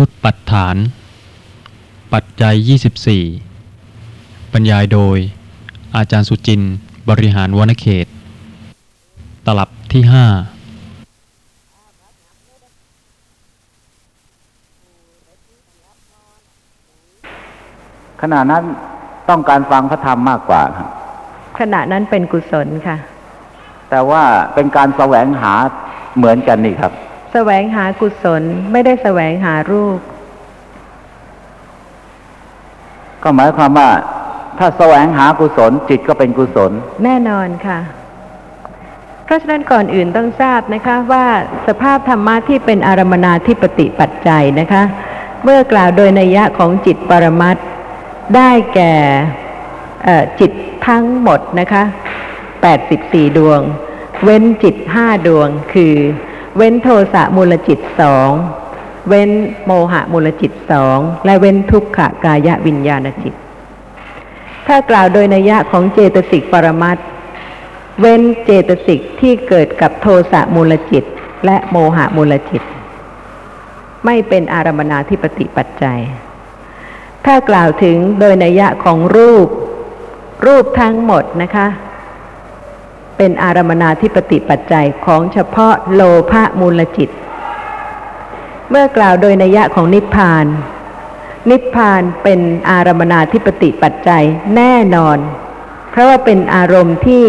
ชุดปัฏฐาน ปัจจัย 24 บรรยายโดย อาจารย์สุจินต์บริหารวนเขต ตลับที่ 5 ขณะนั้นต้องการฟังพระธรรมมากกว่าครับขณะนั้นเป็นกุศลค่ะ แต่ว่าเป็นการแสวงหาเหมือนกันนี่ครับ แสวงหากุศลไม่ได้แสวงหารูป ก็หมายความว่า ถ้าแสวงหากุศลจิตก็เป็นกุศล แน่นอนค่ะ เพราะฉะนั้นก่อนอื่นต้องทราบนะคะ ว่าสภาพธรรมะที่เป็นอารมนาธิปติปัจจัยนะคะ เมื่อกล่าวโดยนัยยะของจิตปรมัตถ์ได้แก่เอ่อจิตทั้งหมดนะคะ 84 ดวง เว้นจิต5ดวงคือ เว้นโทสะมูลจิตสองเว้นโมหะมูลจิตสองและเว้นทุกขกายวิญญาณจิต ถ้ากล่าวโดยนัยยะของเจตสิกปรมัตเว้นเจตสิกที่เกิดกับโทสะมูลจิต และโมหะมูลจิต ไม่เป็นอารมนาธิปติปัจจัย ถ้ากล่าวถึงโดยนัยยะของรูป รูปทั้งหมดนะคะ เป็นอารมนาธิปติปัจจัยของเฉพาะโลภะมูลจิต เมื่อกล่าวโดยนัยะของนิพพาน นิพพานเป็นอารมนาธิปติปัจจัยแน่นอน เพราะว่าเป็นอารมณ์ที่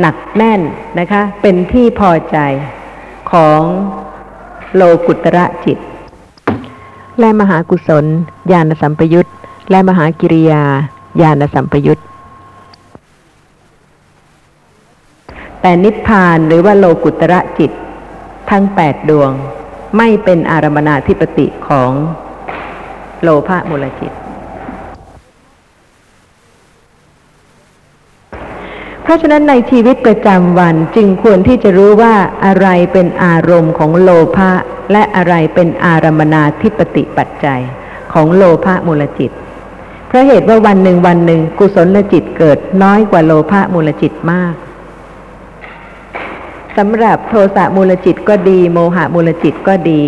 หนักแน่นนะคะ เป็นที่พอใจของโลกุตระจิต และมหากุศล ญาณสัมปยุตและมหากิริยา ญาณสัมปยุต แต่นิพพานหรือว่าโลกุตระจิต ทั้งแปดดวง ไม่เป็นอารมนาธิปติของโลภะมูลจิต เพราะฉะนั้นในชีวิตประจำวันจึงควรที่จะรู้ว่าอะไรเป็นอารมณ์ของโลภะและอะไรเป็นอารมนาธิปติปัจจัยของโลภะมูลจิตเพราะเหตุว่าวันหนึ่งวันหนึ่งกุศลจิตเกิดน้อยกว่าโลภะมูลจิตมาก สำหรับโทสะมูลจิตก็ดี โมหะมูลจิตก็ดี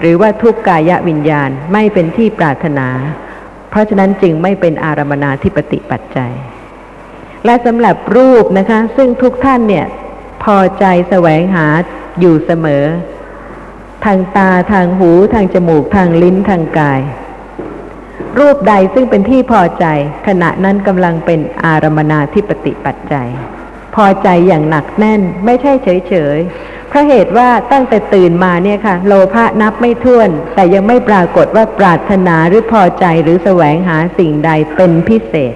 หรือว่าทุกกายวิญญาณไม่เป็นที่ปรารถนา เพราะฉะนั้นจึงไม่เป็นอารมนาธิปติปัจจัย และสำหรับรูปนะคะ ซึ่งทุกท่านเนี่ย พอใจแสวงหาอยู่เสมอ ทางตาทางหูทางจมูกทางลิ้นทางกาย รูปใดซึ่งเป็นที่พอใจ ขณะนั้นกำลังเป็นอารมนาธิปติปัจจัย พอใจอย่างหนักแน่น ไม่ใช่เฉยๆเพราะเหตุว่าตั้งแต่ตื่นมาเนี่ยค่ะ โลภะนับไม่ถ้วน แต่ยังไม่ปรากฏว่าปรารถนาหรือพอใจหรือแสวงหาสิ่งใดเป็นพิเศษ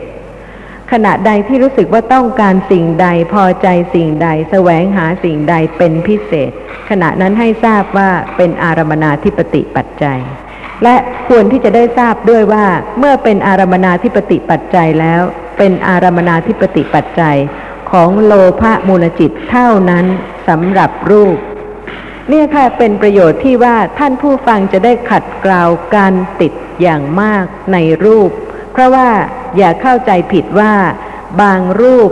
ขณะใดที่รู้สึกว่าต้องการสิ่งใดพอใจสิ่งใด แสวงหาสิ่งใดเป็นพิเศษ ขณะนั้นให้ทราบว่าเป็นอารมนาธิปติปัจจัย และควรที่จะได้ทราบด้วยว่า เมื่อเป็นอารมนาธิปติปัจจัยแล้ว เป็นอารมนาธิปติปัจจัย ของโลภะมูลจิตเท่านั้นสำหรับรูป เนี่ยค่ะเป็นประโยชน์ที่ว่าท่านผู้ฟังจะได้ขัดเกลาการติดอย่างมากในรูป เพราะว่าอย่าเข้าใจผิดว่าบางรูป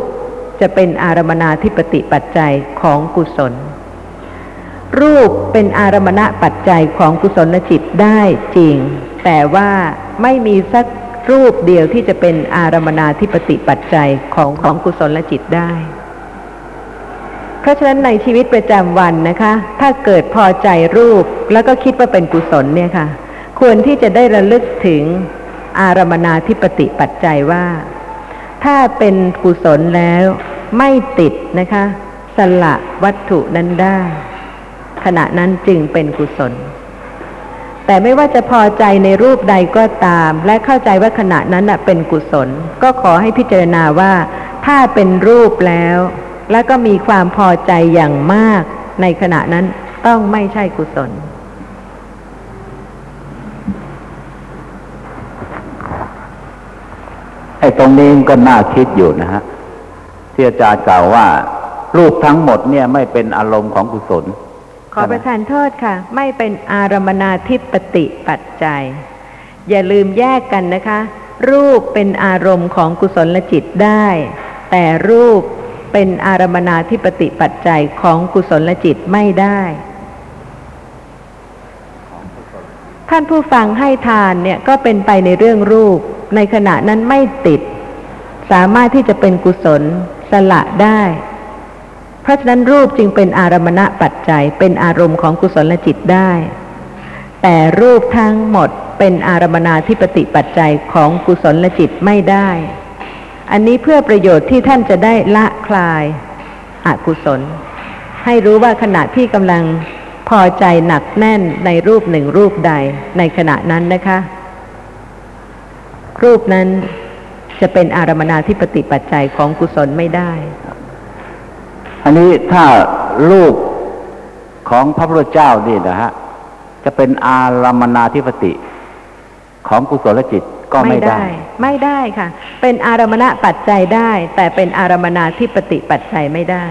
จะเป็นอารมนาธิปติปัจจัยของกุศล รูปเป็นอารมณะปัจจัยของกุศลจิตได้จริง แต่ว่าไม่มีสัก รูปเดียวที่จะเป็นอารมนาธิปติปัจจัยของของกุศลจิตได้ เพราะฉะนั้นในชีวิตประจำวันนะคะ ถ้าเกิดพอใจรูปแล้วก็คิดว่าเป็นกุศลเนี่ยค่ะ ควรที่จะได้ระลึกถึงอารมนาธิปติปัจจัยว่า ถ้าเป็นกุศลแล้วไม่ติดนะคะ สละวัตถุนั้นได้ ขณะนั้นจึงเป็นกุศล แต่ไม่ว่าจะพอใจในรูปใดก็ตาม และเข้าใจว่าขณะนั้นเป็นกุศล ก็ขอให้พิจารณาว่า ถ้าเป็นรูปแล้ว แล้วก็มีความพอใจอย่างมาก ในขณะนั้นต้องไม่ใช่กุศล ไอ้ตรงนี้ก็น่าคิดอยู่นะฮะที่อาจารย์กล่าวว่า รูปทั้งหมดเนี่ยไม่เป็นอารมณ์ของกุศล ขอประทานโทษค่ะ ไม่เป็นอารมนาธิปติปัจจัย อย่าลืมแยกกันนะคะ รูปเป็นอารมณ์ของกุศลจิตได้ แต่รูปเป็นอารมนาธิปติปัจจัยของกุศลจิตไม่ได้ ท่านผู้ฟังให้ทานเนี่ยก็เป็นไปในเรื่องรูป ในขณะนั้นไม่ติด สามารถที่จะเป็นกุศลสละได้ เพราะฉะนั้นรูปจึงเป็นอารมณะปัจจัยเป็นอารมณ์ของกุศลจิตได้ แต่รูปทั้งหมดเป็นอารมนาธิปติปัจจัยของกุศลจิตไม่ได้ อันนี้เพื่อประโยชน์ที่ท่านจะได้ละคลายอกุศล ให้รู้ว่าขณะที่กำลังพอใจหนักแน่นในรูปหนึ่งรูปใดในขณะนั้นนะคะ รูปนั้นจะเป็นอารมนาธิปติปัจจัยของกุศลไม่ได้ อันนี้ถ้ารูปของพระพุทธเจ้านี่นะฮะจะเป็นอารามนาธิปติของกุศลจิตก็ไม่ได้ ไม่ได้ค่ะ เป็นอารมณปัจจัยได้ แต่เป็นอารมนาธิปติปัจจัยไม่ได้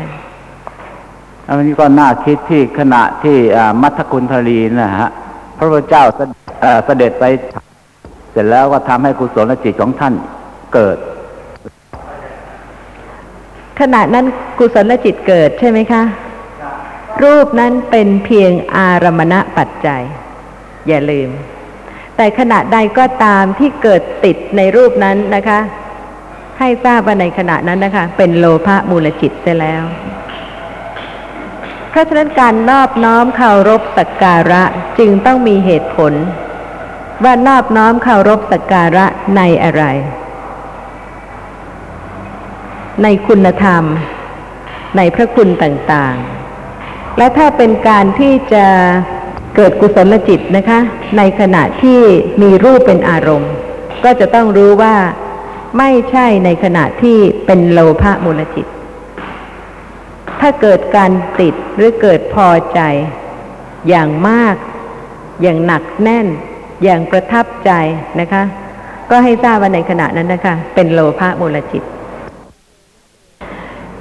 อันนี้ก็น่าคิดที่ขณะที่อ่ามัทธกุลทลีนะฮะพระพุทธเจ้าเสดเอ่อเสด็จไป เสร็จแล้วก็ทำให้กุศลจิตของท่านเกิด ขณะนั้นกุศลจิตเกิดใช่ไหมคะ รูปนั้นเป็นเพียงอารมณะปัจจัย อย่าลืม แต่ขณะใดก็ตามที่เกิดติดในรูปนั้นนะคะ ให้ทราบว่าในขณะนั้นนะคะ เป็นโลภะมูลจิตเสียแล้วเพราะฉะนั้นการนอบน้อมเคารพสักการะจึงต้องมีเหตุผล ว่านอบน้อมเคารพสักการะในอะไร ในคุณธรรม ในพระคุณต่างๆ และถ้าเป็นการที่จะเกิดกุศลจิตนะคะ ในขณะที่มีรูปเป็นอารมณ์ ก็จะต้องรู้ว่าไม่ใช่ในขณะที่เป็นโลภะมูลจิต ถ้าเกิดการติดหรือเกิดพอใจ อย่างมาก อย่างหนักแน่น อย่างประทับใจนะคะ ก็ให้ทราบว่าในขณะนั้นนะคะ เป็นโลภะมูลจิต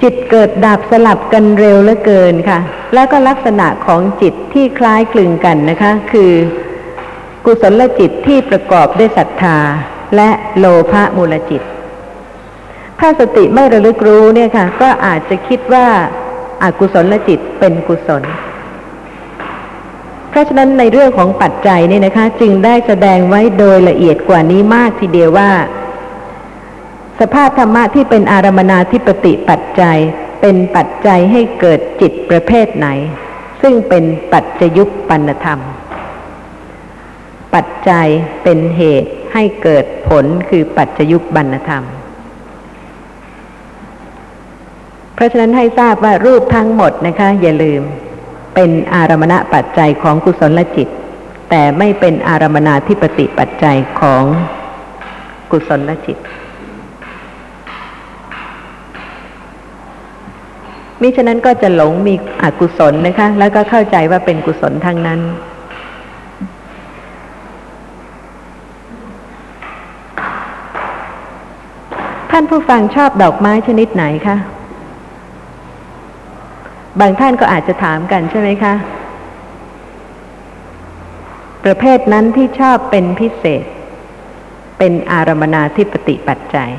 จิตเกิดดับสลับกันเร็วเหลือเกินค่ะ แล้วก็ลักษณะของจิตที่คล้ายคลึงกันนะคะ คือ กุศลจิตที่ประกอบด้วยศรัทธา และโลภะมูลจิต ถ้าสติไม่ระลึกรู้เนี่ยค่ะ ก็อาจจะคิดว่าอากุศลจิตเป็นกุศล เพราะฉะนั้นในเรื่องของปัจจัยเนี่ยนะคะ จึงได้แสดงไว้โดยละเอียดกว่านี้มากทีเดียวว่า สภาพธรรมะที่เป็นอารมนาธิปติปัจจัย เป็นปัจจัยให้เกิดจิตประเภทไหน ซึ่งเป็นปัจจยุปปันธรรม ปัจจัยเป็นเหตุให้เกิดผลคือปัจจยุปปันธรรม เพราะฉะนั้นให้ทราบว่ารูปทั้งหมดนะคะ อย่าลืม เป็นอารมณปัจจัยของกุศลจิต แต่ไม่เป็นอารมนาธิปติปัจจัยของกุศลจิต มิฉะนั้นก็จะหลงมีอกุศลนะคะ แล้วก็เข้าใจว่าเป็นกุศลทั้งนั้น ท่านผู้ฟังชอบดอกไม้ชนิดไหนคะบางท่านก็อาจจะถามกันใช่ไหมคะ ประเภทนั้นที่ชอบเป็นพิเศษ เป็นอารมนาธิปติปัจจัย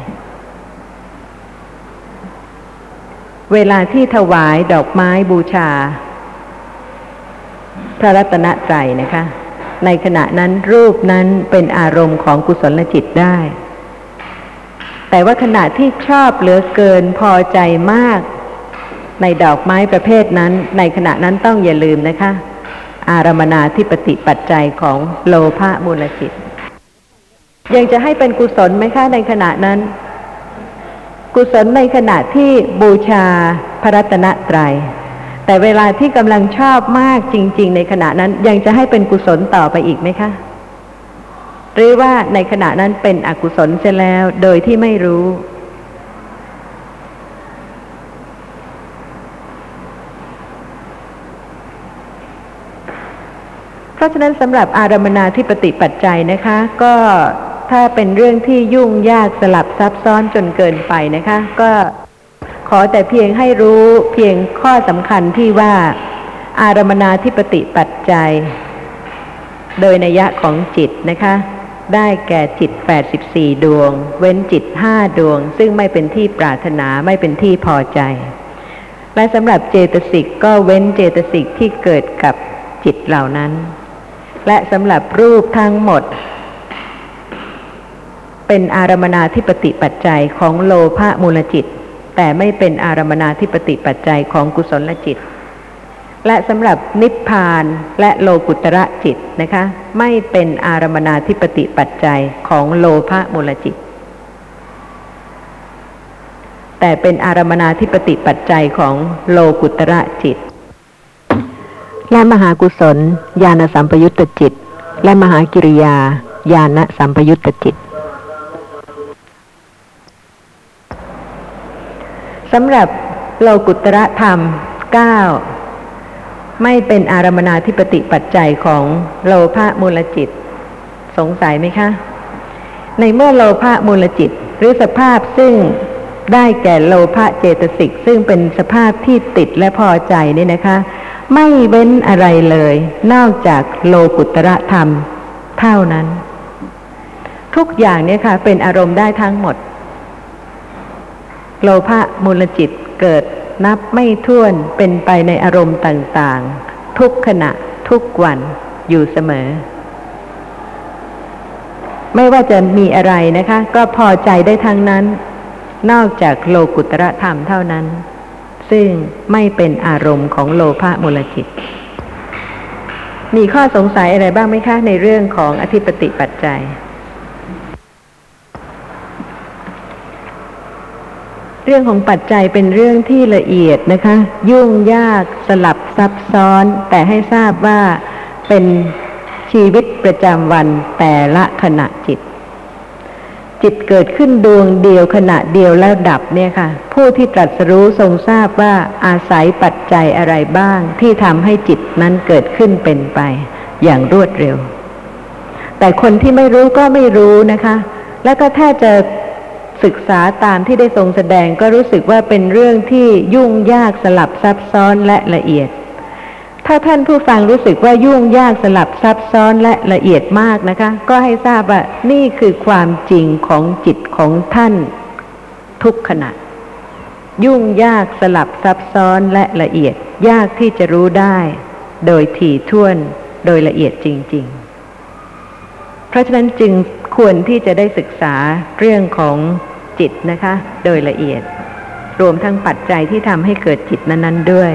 เวลาที่ถวายดอกไม้บูชา พระรัตนตรัยนะคะ ในขณะนั้นรูปนั้นเป็นอารมณ์ของกุศลจิตได้ แต่ว่าขณะที่ชอบเหลือเกินพอใจมาก ในดอกไม้ประเภทนั้น ในขณะนั้นต้องอย่าลืมนะคะ อารมนาที่ปฏิปัจจัยของโลภะมูลจิต ยังจะให้เป็นกุศลไหมคะในขณะนั้น กุศลในขณะที่บูชาพระรัตนตรัย แต่เวลาที่กำลังชอบมากจริง ๆ ในขณะนั้นยังจะให้เป็นกุศลต่อไปอีกไหมคะ หรือว่าในขณะนั้นเป็นอกุศลเสียแล้วโดยที่ไม่รู้ เพราะฉะนั้นสำหรับอารมนาที่ปฏิปัจจัยนะคะ ก็ ถ้าเป็นเรื่องที่ยุ่งยากสลับซับซ้อนจนเกินไปนะคะ ก็ขอแต่เพียงให้รู้เพียงข้อสำคัญที่ว่า อารมนาธิปติปัจจัย โดยนัยะของจิตนะคะ ได้แก่จิต 84 ดวง เว้นจิต5ดวง ซึ่งไม่เป็นที่ปรารถนาไม่เป็นที่พอใจ และสำหรับเจตสิกก็เว้นเจตสิกที่เกิดกับจิตเหล่านั้น และสำหรับรูปทั้งหมด เป็นอารมนาธิปติปัจจัยของโลภะมูลจิต แต่ไม่เป็นอารมนาธิปติปัจจัยของกุศลจิต และสำหรับนิพพานและโลกุตระจิตนะคะ ไม่เป็นอารมนาธิปติปัจจัยของโลภะมูลจิต แต่เป็นอารมนาธิปติปัจจัยของโลกุตระจิต และมหากุศล ญาณสัมปยุตตจิต และมหากิริยา ญาณสัมปยุตตจิต สำหรับโลกุตระธรรม 9 ไม่เป็นอารมนาธิปติปัจจัยของโลภะมูลจิต สงสัยไหมคะ ในเมื่อโลภะมูลจิต หรือสภาพซึ่งได้แก่โลภะเจตสิก ซึ่งเป็นสภาพที่ติดและพอใจนี่นะคะ ไม่เว้นอะไรเลย นอกจากโลกุตระธรรม เท่านั้น ทุกอย่างเนี่ยค่ะ เป็นอารมณ์ได้ทั้งหมด โลภะมูลจิตเกิดนับไม่ถ้วนเป็นไปในอารมณ์ต่างๆ ทุกขณะทุกวันอยู่เสมอ ไม่ว่าจะมีอะไรนะคะ ก็พอใจได้ทั้งนั้น นอกจากโลกุตระธรรมเท่านั้น ซึ่งไม่เป็นอารมณ์ของโลภะมูลจิต มีข้อสงสัยอะไรบ้างไหมคะ ในเรื่องของอธิปติปัจจัย เรื่องของปัจจัยเป็นเรื่องที่ละเอียดนะคะ ยุ่งยากสลับซับซ้อน แต่ให้ทราบว่าเป็นชีวิตประจำวันแต่ละขณะจิต จิตเกิดขึ้นดวงเดียวขณะเดียวแล้วดับเนี่ยค่ะ ผู้ที่ตรัสรู้ทรงทราบว่าอาศัยปัจจัยอะไรบ้าง ที่ทำให้จิตนั้นเกิดขึ้นเป็นไป อย่างรวดเร็ว แต่คนที่ไม่รู้ก็ไม่รู้นะคะ แล้วก็ถ้าจะ ศึกษาตามที่ได้ทรงแสดงก็รู้สึกว่าเป็นเรื่องที่ยุ่งยากสลับซับซ้อนและละเอียด ถ้าท่านผู้ฟังรู้สึกว่ายุ่งยากสลับซับซ้อนและละเอียดมากนะคะ ก็ให้ทราบว่านี่คือความจริงของจิตของท่านทุกขณะ ยุ่งยากสลับซับซ้อนและละเอียด ยากที่จะรู้ได้ โดยถี่ถ้วนโดยละเอียดจริง ๆ เพราะฉะนั้นจึงควรที่จะได้ศึกษาเรื่องของ จิตนะคะ โดยละเอียด รวมทั้งปัจจัยที่ทำให้เกิดจิตนั้น ๆ ด้วย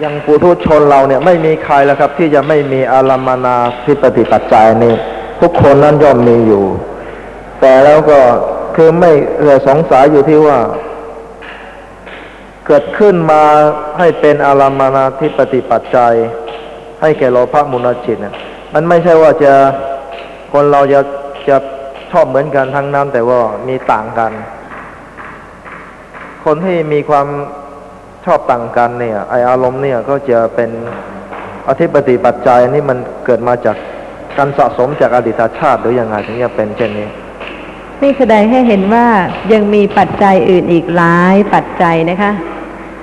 อย่างปุถุชนเราเนี่ยไม่มีใครแล้วครับ ที่จะไม่มีอารมนาธิปติปัจจัยนี่ทุกคนนั้นย่อมมีอยู่ แต่แล้วก็คือไม่เออสงสัยอยู่ที่ว่าเกิดขึ้นมาให้เป็นอารมนาธิปติปัจจัย ให้แก่โลภะมูลจิตเนี่ยมันไม่ใช่ว่าจะ คนเราจะจะชอบเหมือนกันทั้งนั้นแต่ว่ามีต่างกัน คนที่มีความชอบต่างกันเนี่ย ไออารมณ์เนี่ยก็จะเป็นอธิปติปัจจัยนี่มันเกิดมาจากการสะสมจากอดีตชาติหรือยังไงถึงจะเป็นเช่นนี้นี่แสดงให้เห็นว่ายังมีปัจจัยอื่นอีกหลายปัจจัยนะคะ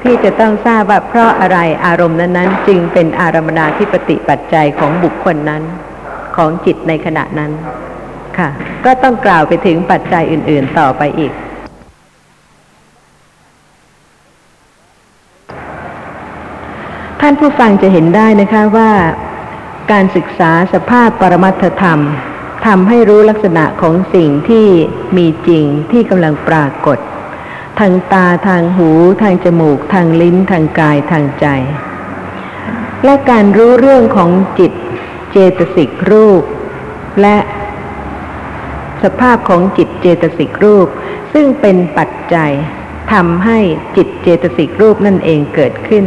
ที่จะต้องทราบว่าเพราะอะไรอารมณ์นั้นๆ จึงเป็นอารมนาธิปติปัจจัยของบุคคลนั้น ของจิตในขณะนั้น ค่ะ ก็ต้องกล่าวไปถึงปัจจัยอื่น ๆต่อไปอีก ท่านผู้ฟังจะเห็นได้นะคะว่า การศึกษาสภาพปรมัตถธรรมทำให้รู้ลักษณะของสิ่งที่มีจริงที่กำลังปรากฏ ทางตาทางหูทางจมูก ทางลิ้นทางกายทางใจ และการรู้เรื่องของจิต เจตสิกรูป และสภาพของจิตเจตสิกรูป ซึ่งเป็นปัจจัยทำให้จิตเจตสิกรูปนั่นเองเกิดขึ้น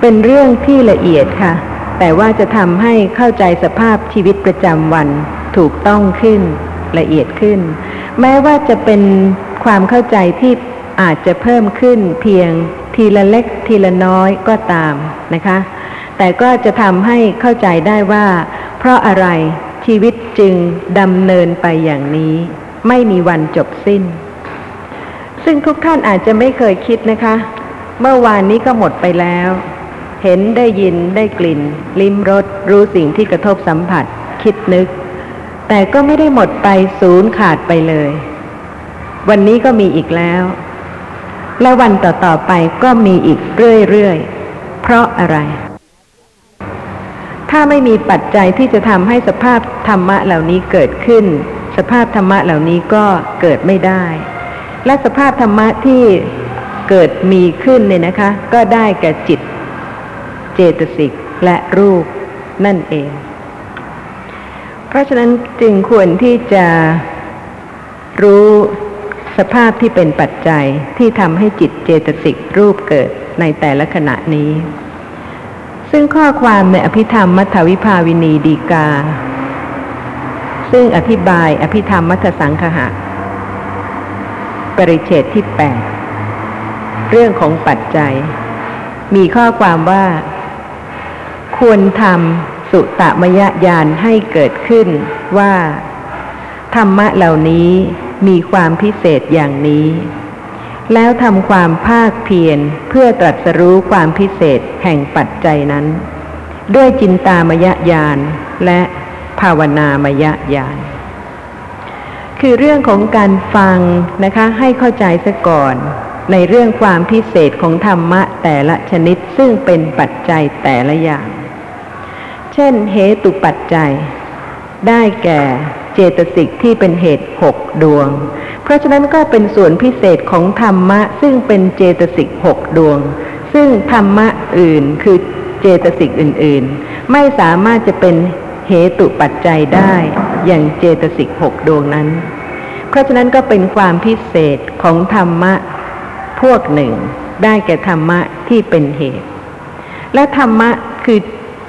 เป็นเรื่องที่ละเอียดค่ะ แต่ว่าจะทำให้เข้าใจสภาพชีวิตประจำวันถูกต้องขึ้นละเอียดขึ้น แม้ว่าจะเป็นความเข้าใจที่อาจจะเพิ่มขึ้นเพียงทีละเล็กทีละน้อยก็ตามนะคะ แต่ก็จะทำให้เข้าใจได้ว่า เพราะอะไรชีวิตจึงดำเนินไปอย่างนี้ ไม่มีวันจบสิ้น ซึ่งทุกท่านอาจจะไม่เคยคิดนะคะ เมื่อวานนี้ก็หมดไปแล้ว เห็นได้ยินได้กลิ่น ลิ้มรสรู้สิ่งที่กระทบสัมผัส คิดนึก แต่ก็ไม่ได้หมดไปศูนย์ขาดไปเลย วันนี้ก็มีอีกแล้ว และวันต่อๆไปก็มีอีกเรื่อยๆเพราะอะไร ถ้าไม่มีปัจจัยที่จะทำให้สภาพธรรมะเหล่านี้เกิดขึ้น สภาพธรรมะเหล่านี้ก็เกิดไม่ได้ และสภาพธรรมะที่เกิดมีขึ้นเนี่ยนะคะ ก็ได้แก่จิต เจตสิกและรูปนั่นเอง เพราะฉะนั้นจึงควรที่จะรู้สภาพที่เป็นปัจจัยที่ทำให้จิตเจตสิกรูปเกิดในแต่ละขณะนี้ ซึ่งข้อความในอภิธรรมมัทธวิภาวินีดีกา ซึ่งอธิบายอภิธรรมมัทสังคหะ ปริเฉดที่แปดเรื่องของปัจจัย มีข้อความว่า ควรทำสุตมยญาณให้เกิดขึ้นว่า ธรรมะเหล่านี้มีความพิเศษอย่างนี้ แล้วทำความภาคเพียรเพื่อตรัสรู้ความพิเศษแห่งปัจจัยนั้น ด้วยจินตามยญาณและภาวนามยญาณคือเรื่องของการฟังนะคะให้เข้าใจซะก่อน ในเรื่องความพิเศษของธรรมะแต่ละชนิดซึ่งเป็นปัจจัยแต่ละอย่าง เช่นเหตุปัจจัย ได้แก่ เจตสิกที่เป็นเหตุหกดวง เพราะฉะนั้นก็เป็นส่วนพิเศษของธรรมะ ซึ่งเป็นเจตสิกหกดวง ซึ่งธรรมะอื่นคือเจตสิกอื่นๆ ไม่สามารถจะเป็นเหตุปัจจัยได้อย่างเจตสิกหกดวงนั้น เพราะฉะนั้นก็เป็นความพิเศษของธรรมะพวกหนึ่ง ได้แก่ธรรมะที่เป็นเหตุ และธรรมะคือ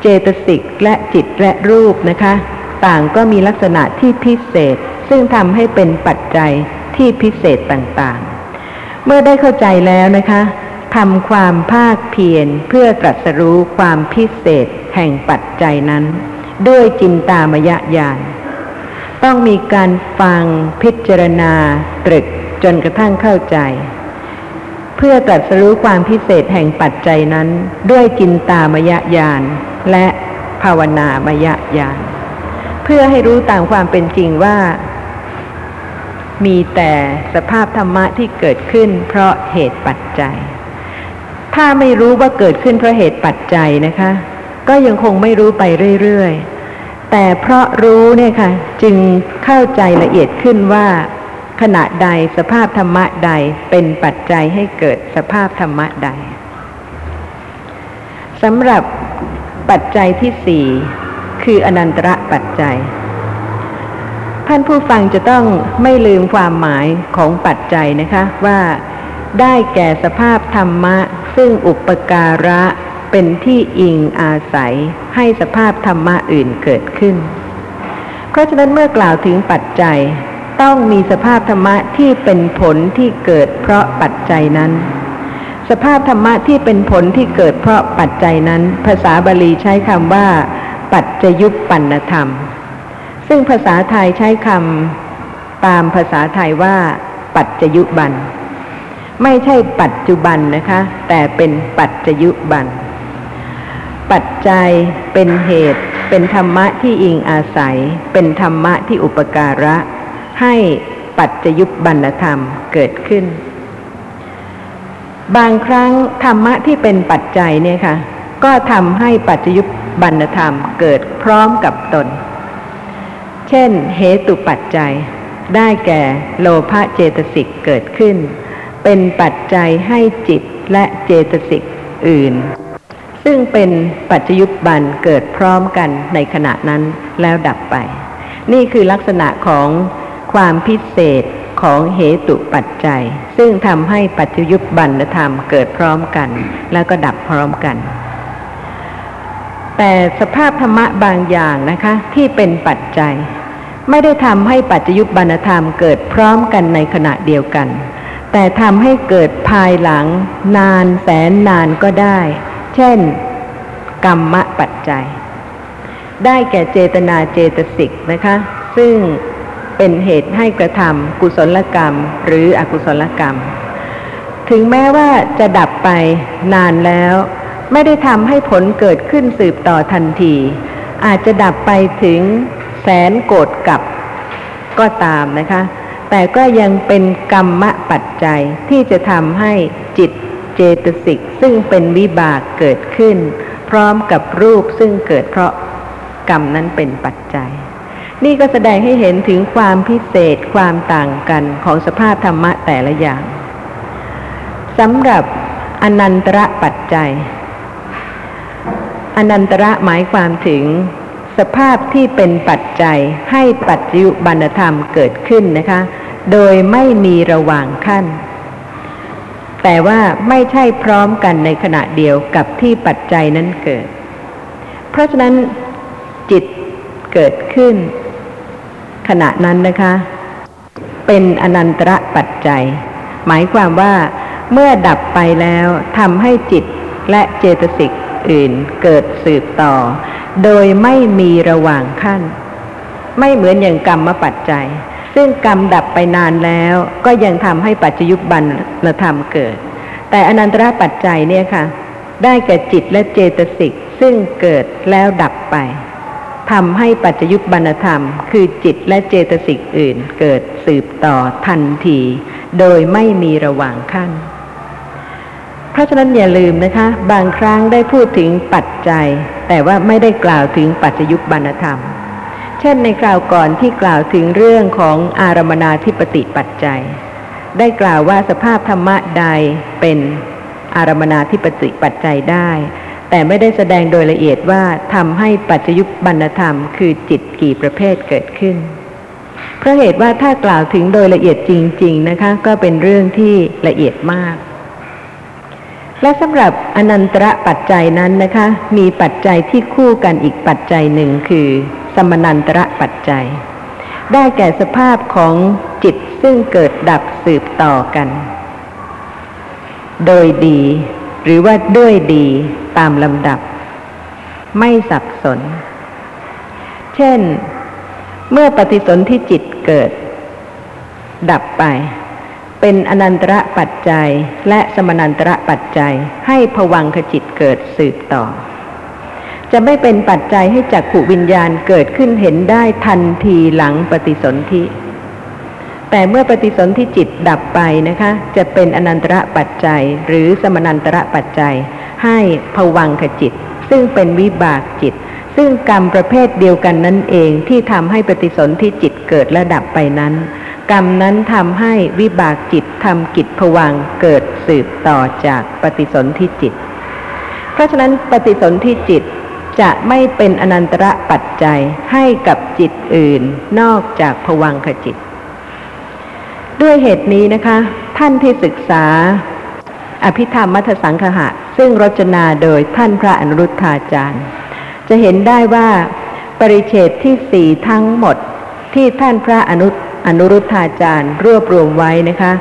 เจตสิกและจิตและรูปนะคะ ต่างก็มีลักษณะที่พิเศษ ซึ่งทำให้เป็นปัจจัยที่พิเศษต่างๆ เมื่อได้เข้าใจแล้วนะคะทำความภาคเพียรเพื่อตรัสรู้ความพิเศษแห่งปัจจัยนั้น ด้วยจินตามยญาณต้องมีการฟังพิจารณา ตรึกจนกระทั่งเข้าใจ เพื่อตรัสรู้ความพิเศษแห่งปัจจัยนั้น ด้วยจินตามยญาณและภาวนามยญาณ เพื่อให้รู้ตามความเป็นจริงว่า มีแต่สภาพธรรมะที่เกิดขึ้น เพราะเหตุปัจจัย ถ้าไม่รู้ว่าเกิดขึ้นเพราะเหตุปัจจัยนะคะ ก็ยังคงไม่รู้ไปเรื่อยๆ แต่เพราะรู้เนี่ยค่ะ จึงเข้าใจละเอียดขึ้นว่า ขณะใดสภาพธรรมะใดเป็นปัจจัยให้เกิดสภาพธรรมะใดสำหรับปัจจัยที่สี่ คืออนันตระปัจจัย ท่านผู้ฟังจะต้องไม่ลืมความหมายของปัจจัยนะคะว่าได้แก่สภาพธรรมะ ซึ่งอุปการะเป็นที่อิงอาศัยให้สภาพธรรมะอื่นเกิดขึ้น เพราะฉะนั้นเมื่อกล่าวถึงปัจจัยต้องมีสภาพธรรมะที่เป็นผลที่เกิดเพราะปัจจัยนั้น สภาพธรรมะที่เป็นผลที่เกิดเพราะปัจจัยนั้น ภาษาบาลีใช้คำว่า ปัจจยุปปันธรรม ซึ่งภาษาไทยใช้คำตามภาษาไทยว่า ปัจจยุบัน ไม่ใช่ปัจจุบันนะคะ แต่เป็นปัจจยุบัน ปัจจัยเป็นเหตุ เป็นธรรมะที่อิงอาศัย เป็นธรรมะที่อุปการะ ให้ปัจจยุบันธรรมเกิดขึ้น บางครั้งธรรมะที่เป็นปัจจัยเนี่ยค่ะ ก็ทำให้ปัจจยุ บันธรรมเกิดพร้อมกับตน เช่นเหตุปัจจัย ได้แก่โลภะเจตสิกเกิดขึ้น เป็นปัจจัยให้จิตและเจตสิกอื่น ซึ่งเป็นปัจจยุบันเกิดพร้อมกันในขณะนั้นแล้วดับไป นี่คือลักษณะของความพิเศษของเหตุปัจจัย ซึ่งทำให้ปัจจยุบันธรรมเกิดพร้อมกัน แล้วก็ดับพร้อมกัน แต่สภาพธรรมะบางอย่างนะคะ ที่เป็นปัจจัย ไม่ได้ทำให้ปัจจยุบันธรรมเกิดพร้อมกันในขณะเดียวกัน แต่ทำให้เกิดภายหลัง นานแสนนานก็ได้ เช่น กรรมปัจจัย ได้แก่เจตนาเจตสิกนะคะ ซึ่งเป็นเหตุให้กระทำกุศลกรรม หรืออกุศลกรรม ถึงแม้ว่าจะดับไปนานแล้ว ไม่ได้ทำให้ผลเกิดขึ้นสืบต่อทันที อาจจะดับไปถึงแสนโกรธกับก็ตามนะคะ แต่ก็ยังเป็นกรรมปัจจัยที่จะทำให้จิตเจตสิกซึ่งเป็นวิบากเกิดขึ้น พร้อมกับรูปซึ่งเกิดเพราะกรรมนั้นเป็นปัจจัย นี่ก็แสดงให้เห็นถึงความพิเศษความต่างกันของสภาพธรรมะแต่ละอย่างสำหรับอนันตระปัจจัย อนันตระหมายความถึง สภาพที่เป็นปัจจัยให้ปัจจุบันธรรมเกิดขึ้นนะคะ โดยไม่มีระหว่างขั้น แต่ว่าไม่ใช่พร้อมกันในขณะเดียวกับที่ปัจจัยนั้นเกิด เพราะฉะนั้นจิตเกิดขึ้น ขณะนั้นนะคะ เป็นอนันตระปัจจัย หมายความว่าเมื่อดับไปแล้วทำให้จิตและเจตสิก อื่นเกิดสืบต่อ โดยไม่มีระหว่างขั้น ไม่เหมือนอย่างกรรมปัจจัย ซึ่งกรรมดับไปนานแล้วก็ยังทำให้ปัจจยุบันธรรมเกิด แต่อนันตระปัจจัยเนี่ยค่ะ ได้แก่จิตและเจตสิกซึ่งเกิดแล้วดับไปทำให้ปัจจยุบันธรรม คือจิตและเจตสิกอื่นเกิดสืบต่อทันที โดยไม่มีระหว่างขั้น เพราะฉะนั้นอย่าลืมนะคะ บางครั้งได้พูดถึงปัจจัย แต่ว่าไม่ได้กล่าวถึงปัจจยุบันธรรม เช่นในคราวก่อนที่กล่าวถึงเรื่องของอารมนาธิปติปัจจัย ได้กล่าวว่าสภาพธรรมะใดเป็นอารมนาธิปติปัจจัยได้ แต่ไม่ได้แสดงโดยละเอียดว่าทำให้ปัจจยุบันธรรม คือจิตกี่ประเภทเกิดขึ้นเพราะเหตุว่าถ้ากล่าวถึงโดยละเอียดจริง ๆนะคะ ก็เป็นเรื่องที่ละเอียดมาก และสำหรับอนันตระปัจจัยนั้นนะคะ มีปัจจัยที่คู่กันอีกปัจจัยหนึ่งคือ สมนันตระปัจจัย ได้แก่สภาพของจิตซึ่งเกิดดับสืบต่อกัน โดยดี หรือว่าด้วยดีตามลำดับ ไม่สับสน เช่น เมื่อปฏิสนธิจิตเกิด ดับไป เป็นอนันตระปัจจัยและสมนันตระปัจจัยให้ผวังขจิตเกิดสืบต่อ จะไม่เป็นปัจจัยให้จักขุวิญญาณเกิดขึ้นเห็นได้ทันทีหลังปฏิสนธิแต่เมื่อปฏิสนธิจิตดับไปนะคะ จะเป็นอนันตระปัจจัย หรือสมนันตระปัจจัย ให้ผวังขจิต ซึ่งเป็นวิบากจิต ซึ่งกรรมประเภทเดียวกันนั่นเองที่ทำให้ปฏิสนธิจิตเกิดและดับไปนั้น กรรมนั้นทำให้วิบากจิตทำกิจผวังเกิดสืบต่อจากปฏิสนธิจิต เพราะฉะนั้นปฏิสนธิจิตจะไม่เป็นอนันตระปัจจัยให้กับจิตอื่นนอกจากผวังขจิต ด้วยเหตุนี้นะคะ ท่านที่ศึกษา อภิธรรมมัทสังคหะ ซึ่งรจนาโดยท่านพระอนุรุทธาจารย์ จะเห็นได้ว่าปริเฉดที่สี่ทั้งหมดที่ท่านพระอนุ อนุรุทธาจารย์รวบรวมไว้นะคะ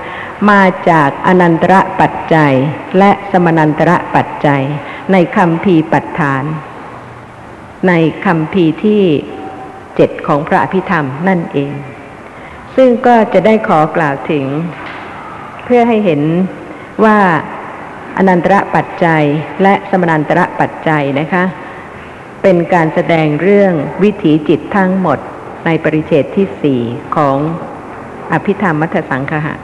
มาจากอนันตระปัจจัย และสมนันตระปัจจัย ในคำพีปัฏฐาน ในคำพีที่เจ็ดของพระอภิธรรมนั่นเอง ซึ่งก็จะได้ขอกล่าวถึง เพื่อให้เห็นว่าอนันตระปัจจัยและสมนันตระปัจจัยนะคะ เป็นการแสดงเรื่องวิถีจิตทั้งหมด ในปริเฉดที่สี่ของอภิธรรมมัทสังคหะ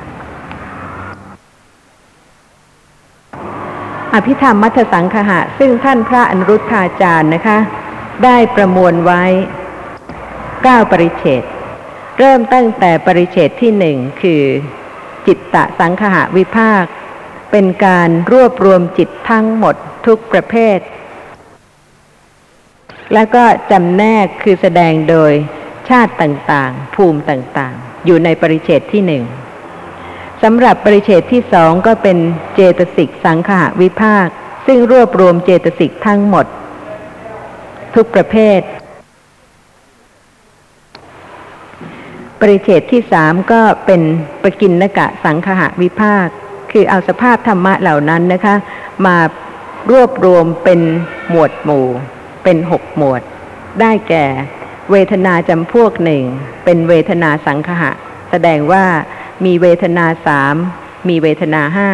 อภิธรรมมัทสังคหะ ซึ่งท่านพระอนุรุทธาจารย์นะคะ ได้ประมวลไว้เก้าปริเฉดเริ่มตั้งแต่ปริเฉดที่หนึ่งคือ จิตตะสังคหะวิภาค เป็นการรวบรวมจิตทั้งหมดทุกประเภท แล้วก็จำแนกคือแสดงโดย ชาติต่างๆ ภูมิต่างๆ อยู่ในปริเฉดที่หนึ่งสำหรับปริเฉดที่สองก็เป็นเจตสิกสังขะวิภาค ซึ่งรวบรวมเจตสิกทั้งหมด ทุกประเภท ปริเฉดที่สามก็เป็นปกินนกะสังขะวิภาค คือเอาสภาพธรรมะเหล่านั้นนะคะ มารวบรวมเป็นหมวดหมู่ เป็นหกหมวด ได้แก่ เวทนาจำพวกหนึ่ง เป็นเวทนาสังขะ แสดงว่ามีเวทนาสามมีเวทนาห้า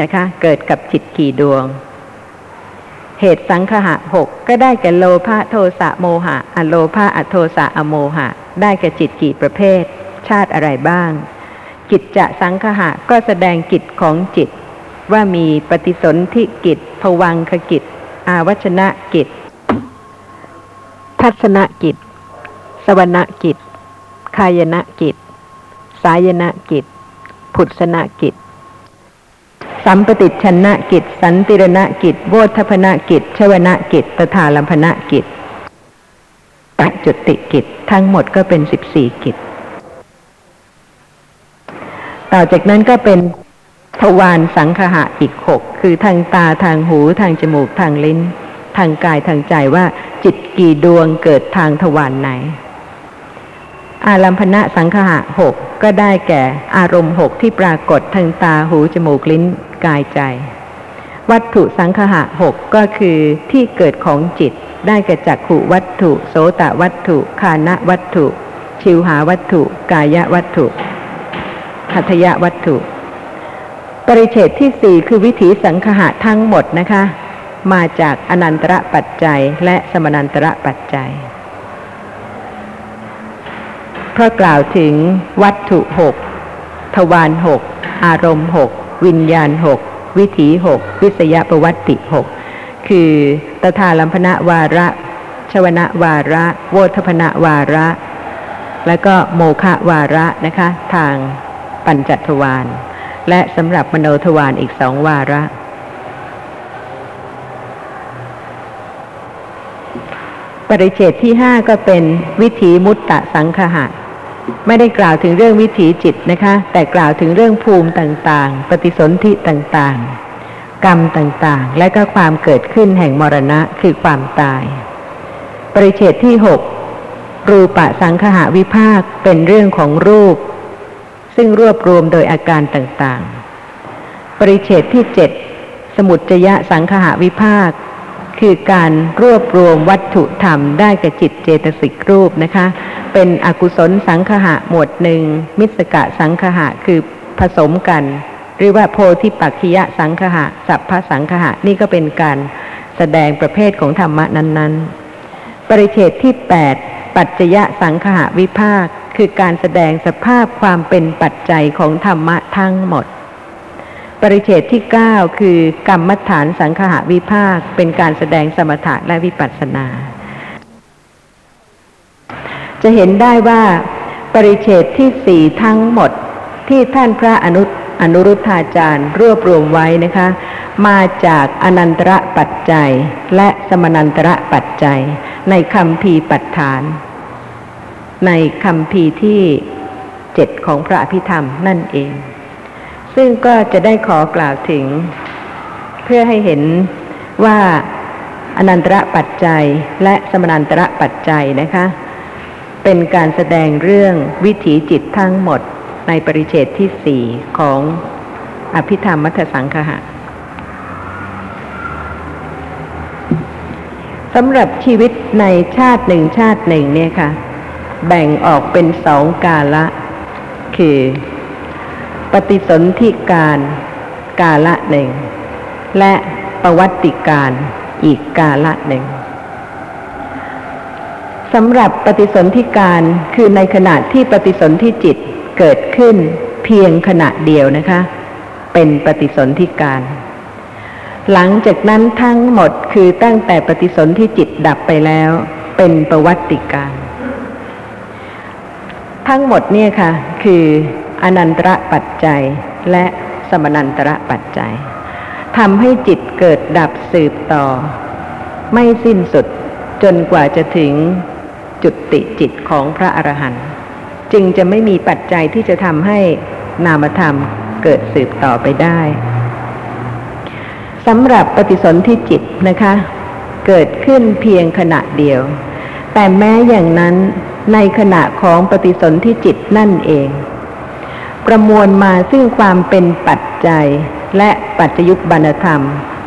นะคะ เกิดกับจิตกี่ดวง เหตุสังขะหกก็ได้แก่โลภะโทสะโมหะ อโลภะอโทสะอโมหะ ได้แก่จิตกี่ประเภท ชาติอะไรบ้างกิจจะสังคหะก็แสดงกิจของจิต ว่ามีปฏิสนธิกิจภวังคกิจ อาวัชนะกิจ ทัศนกิจ สวรกิจ คายนกิจ สายนกิจพุทธนกิจ สัมปติชนะกิจ สันติรณกิจ โวทพนกิจ ชวนกิจตถาลัมพนกิจปัจจุติกิจ ทั้งหมดก็เป็นสิบสี่กิจ ต่อจากนั้นก็เป็นทวารสังคหะอีกหกคือทางตาทางหูทางจมูกทางลิ้น ทางกายทางใจว่า จิตกี่ดวงเกิดทางทวารไหน อารัมพนะสังคหะหกก็ได้แก่อารมณ์หกที่ปรากฏทางตาหูจมูกลิ้นกายใจ วัตถุสังคหะหกก็คือที่เกิดของจิตได้แก่จักขุวัตถุ โสตวัตถุ คานะวัตถุ ชิวหาวัตถุ กายวัตถุหัตยวัตถุ ปริเฉดที่สี่คือวิถีสังคหะทั้งหมดนะคะ มาจากอนันตระปัจจัยและสมนันตระปัจจัย เพราะกล่าวถึงวัตถุหกทวารหกอารมณ์หกวิญญาณหกวิถีหกวิสยประวัติหกคือตถาลัมพนะวาระชวนะวาระ โวทพนะวาระ แล้วก็โมฆะวาระนะคะ ทางปัญจทวารและสำหรับมโนทวารอีกสองวาระ ปริเฉดที่ห้าก็เป็นวิถีมุตตะสังคหะ ไม่ได้กล่าวถึงเรื่องวิถีจิตนะคะ แต่กล่าวถึงเรื่องภูมิต่างๆ ปฏิสนธิต่างๆ กรรมต่างๆ และก็ความเกิดขึ้นแห่งมรณะคือความตาย ปริเฉดที่หกรูปะสังคหะวิภาคเป็นเรื่องของรูป ซึ่งรวบรวมโดยอาการต่างๆ ปริเฉดที่เจ็ดสมุจจยะสังคหะวิภาค คือการรวบรวมวัตถุธรรมได้แก่จิตเจตสิกรูปนะคะ เป็นอกุศลสังคหะหมวดหนึ่งมิสกะสังคหะคือผสมกัน หรือว่าโพธิปักขิยะสังคหะสัพพสังคหะนี่ก็เป็นการแสดงประเภทของธรรมะนั้น ๆ ปริเฉดที่8ปัจจยะสังคหะวิภาค คือการแสดงสภาพความเป็นปัจจัยของธรรมะทั้งหมด ปริเฉดที่ 9 คือกรรมฐานสังคหะวิภาค เป็นการแสดงสมถะและวิปัสสนา จะเห็นได้ว่าปริเฉดที่สี่ทั้งหมดที่ท่านพระอนุอนุรุทธาจารย์รวบรวมไว้นะคะ มาจากอนันตระปัจจัย และสมนันตระปัจจัย ในคำพีปัฏฐาน ในคำพีที่เจ็ดของพระอภิธรรมนั่นเอง ซึ่งก็จะได้ขอกล่าวถึง เพื่อให้เห็นว่าอนันตระปัจจัยและสมนันตระปัจจัยนะคะ เป็นการแสดงเรื่องวิถีจิตทั้งหมดในปริเฉดที่สี่ของอภิธรรมมัทสังคหะสำหรับชีวิตในชาติหนึ่งชาติหนึ่งเนี่ยค่ะ แบ่งออกเป็นสองกาละ คือ ปฏิสนธิการกาละหนึ่ง และประวัติการอีกกาละหนึ่งสำหรับปฏิสนธิการคือในขณะที่ปฏิสนธิจิตเกิดขึ้นเพียงขณะเดียวนะคะ เป็นปฏิสนธิการ หลังจากนั้นทั้งหมดคือตั้งแต่ปฏิสนธิจิตดับไปแล้ว เป็นประวัติการ ทั้งหมดเนี่ยค่ะ คือ อนันตระปัจจัย และสมนันตระปัจจัยทำให้จิตเกิดดับสืบต่อ ไม่สิ้นสุดจนกว่าจะถึงจุดติจิตของพระอรหันต์จึงจะไม่มีปัจจัยที่จะทำให้นามธรรมเกิดสืบต่อไปได้สำหรับปฏิสนธิจิตนะคะ เกิดขึ้นเพียงขณะเดียว แต่แม้อย่างนั้นในขณะของปฏิสนธิจิตนั่นเอง ประมวลมาซึ่งความเป็นปัจจัย และปัจจยุบันธรรม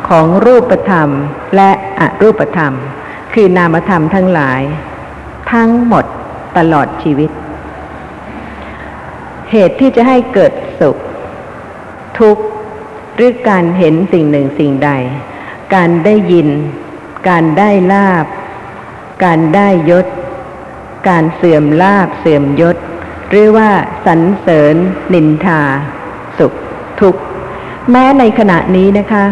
ของรูปธรรมและอรูปธรรม คือนามธรรมทั้งหลาย ทั้งหมดตลอดชีวิต เหตุที่จะให้เกิดสุข ทุกข์หรือการเห็นสิ่งหนึ่งสิ่งใด การได้ยิน การได้ลาบ การได้ยศ การเสื่อมลาบเสื่อมยศ หรือว่าสรรเสริญ นินทา สุข ทุกข์ แม้ในขณะนี้นะคะ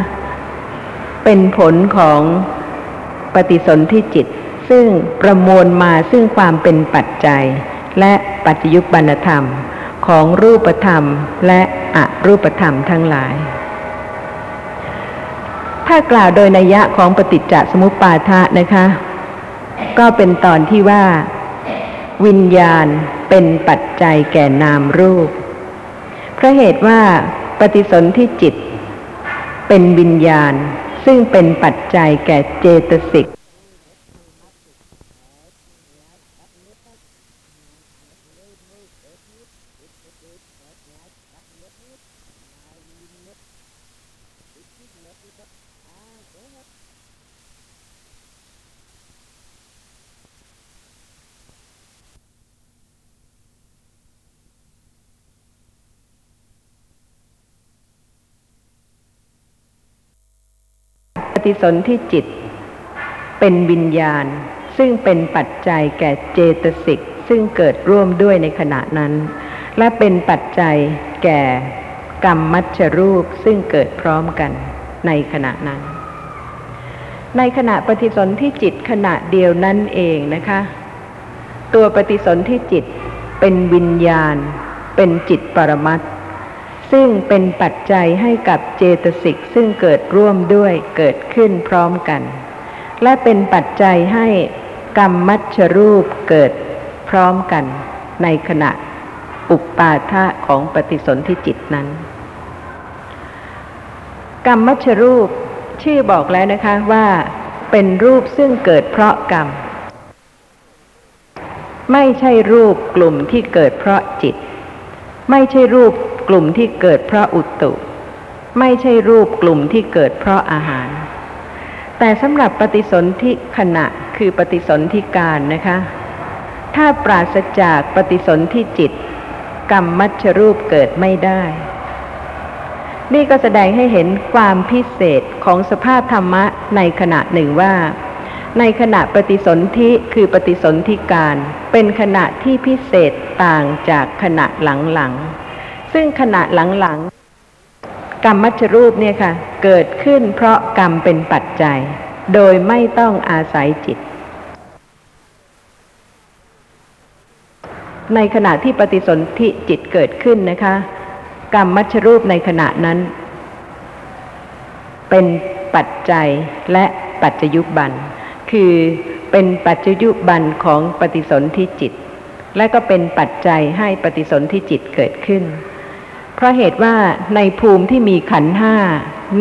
เป็นผลของปฏิสนธิจิต ซึ่งประมวลมาซึ่งความเป็นปัจจัย และปัจจยุบันธรรมของรูปธรรมและอรูปธรรมทั้งหลาย ถ้ากล่าวโดยนัยยะของปฏิจจสมุปบาทะนะคะ ก็เป็นตอนที่ว่า วิญญาณ เป็นปัจจัยแก่นามรูป เพราะเหตุว่าปฏิสนธิจิต เป็นวิญญาณ ซึ่งเป็นปัจจัยแก่เจตสิก ฏิสนธิจิต เป็นวิญญาณ ซึ่งเป็นปัจจัยแก่เจตสิก ซึ่งเกิดร่วมด้วยในขณะนั้น และเป็นปัจจัยแก่กรรมมัชรูปซึ่งเกิดพร้อมกันในขณะนั้น ในขณะปฏิสนธิจิตขณะเดียวนั้นเองนะคะ ตัวปฏิสนธิจิตเป็นวิญญาณ เป็นจิตปรมัตถ ซึ่งเป็นปัจจัยให้กับเจตสิกซึ่งเกิดร่วมด้วยเกิดขึ้นพร้อมกัน และเป็นปัจจัยให้กรรมมัชรูปเกิดพร้อมกัน ในขณะอุปปาทะของปฏิสนธิจิตนั้น กรรมมัชรูปชื่อบอกแล้วนะคะว่าเป็นรูปซึ่งเกิดเพราะกรรม ไม่ใช่รูปกลุ่มที่เกิดเพราะจิต ไม่ใช่รูป กลุ่มที่เกิดเพราะอุตุ ไม่ใช่รูปกลุ่มที่เกิดเพราะอาหาร แต่สำหรับปฏิสนธิขณะคือปฏิสนธิการนะคะ ถ้าปราศจากปฏิสนธิจิต กรรมมัชรูปเกิดไม่ได้ นี่ก็แสดงให้เห็นความพิเศษของสภาพธรรมะในขณะหนึ่งว่าในขณะปฏิสนธิคือปฏิสนธิการ เป็นขณะที่พิเศษต่างจากขณะหลังๆ ซึ่งขณะหลังๆ กรรมมัชรูปเนี่ยค่ะ เกิดขึ้นเพราะกรรมเป็นปัจจัย โดยไม่ต้องอาศัยจิต ในขณะที่ปฏิสนธิจิตเกิดขึ้นนะคะ กรรมมัชรูปในขณะนั้น เป็นปัจจัยและปัจจยุบัน คือเป็นปัจจยุบันของปฏิสนธิจิต และก็เป็นปัจจัยให้ปฏิสนธิจิตเกิดขึ้น เพราะเหตุว่าในภูมิที่มีขันธ์ห้า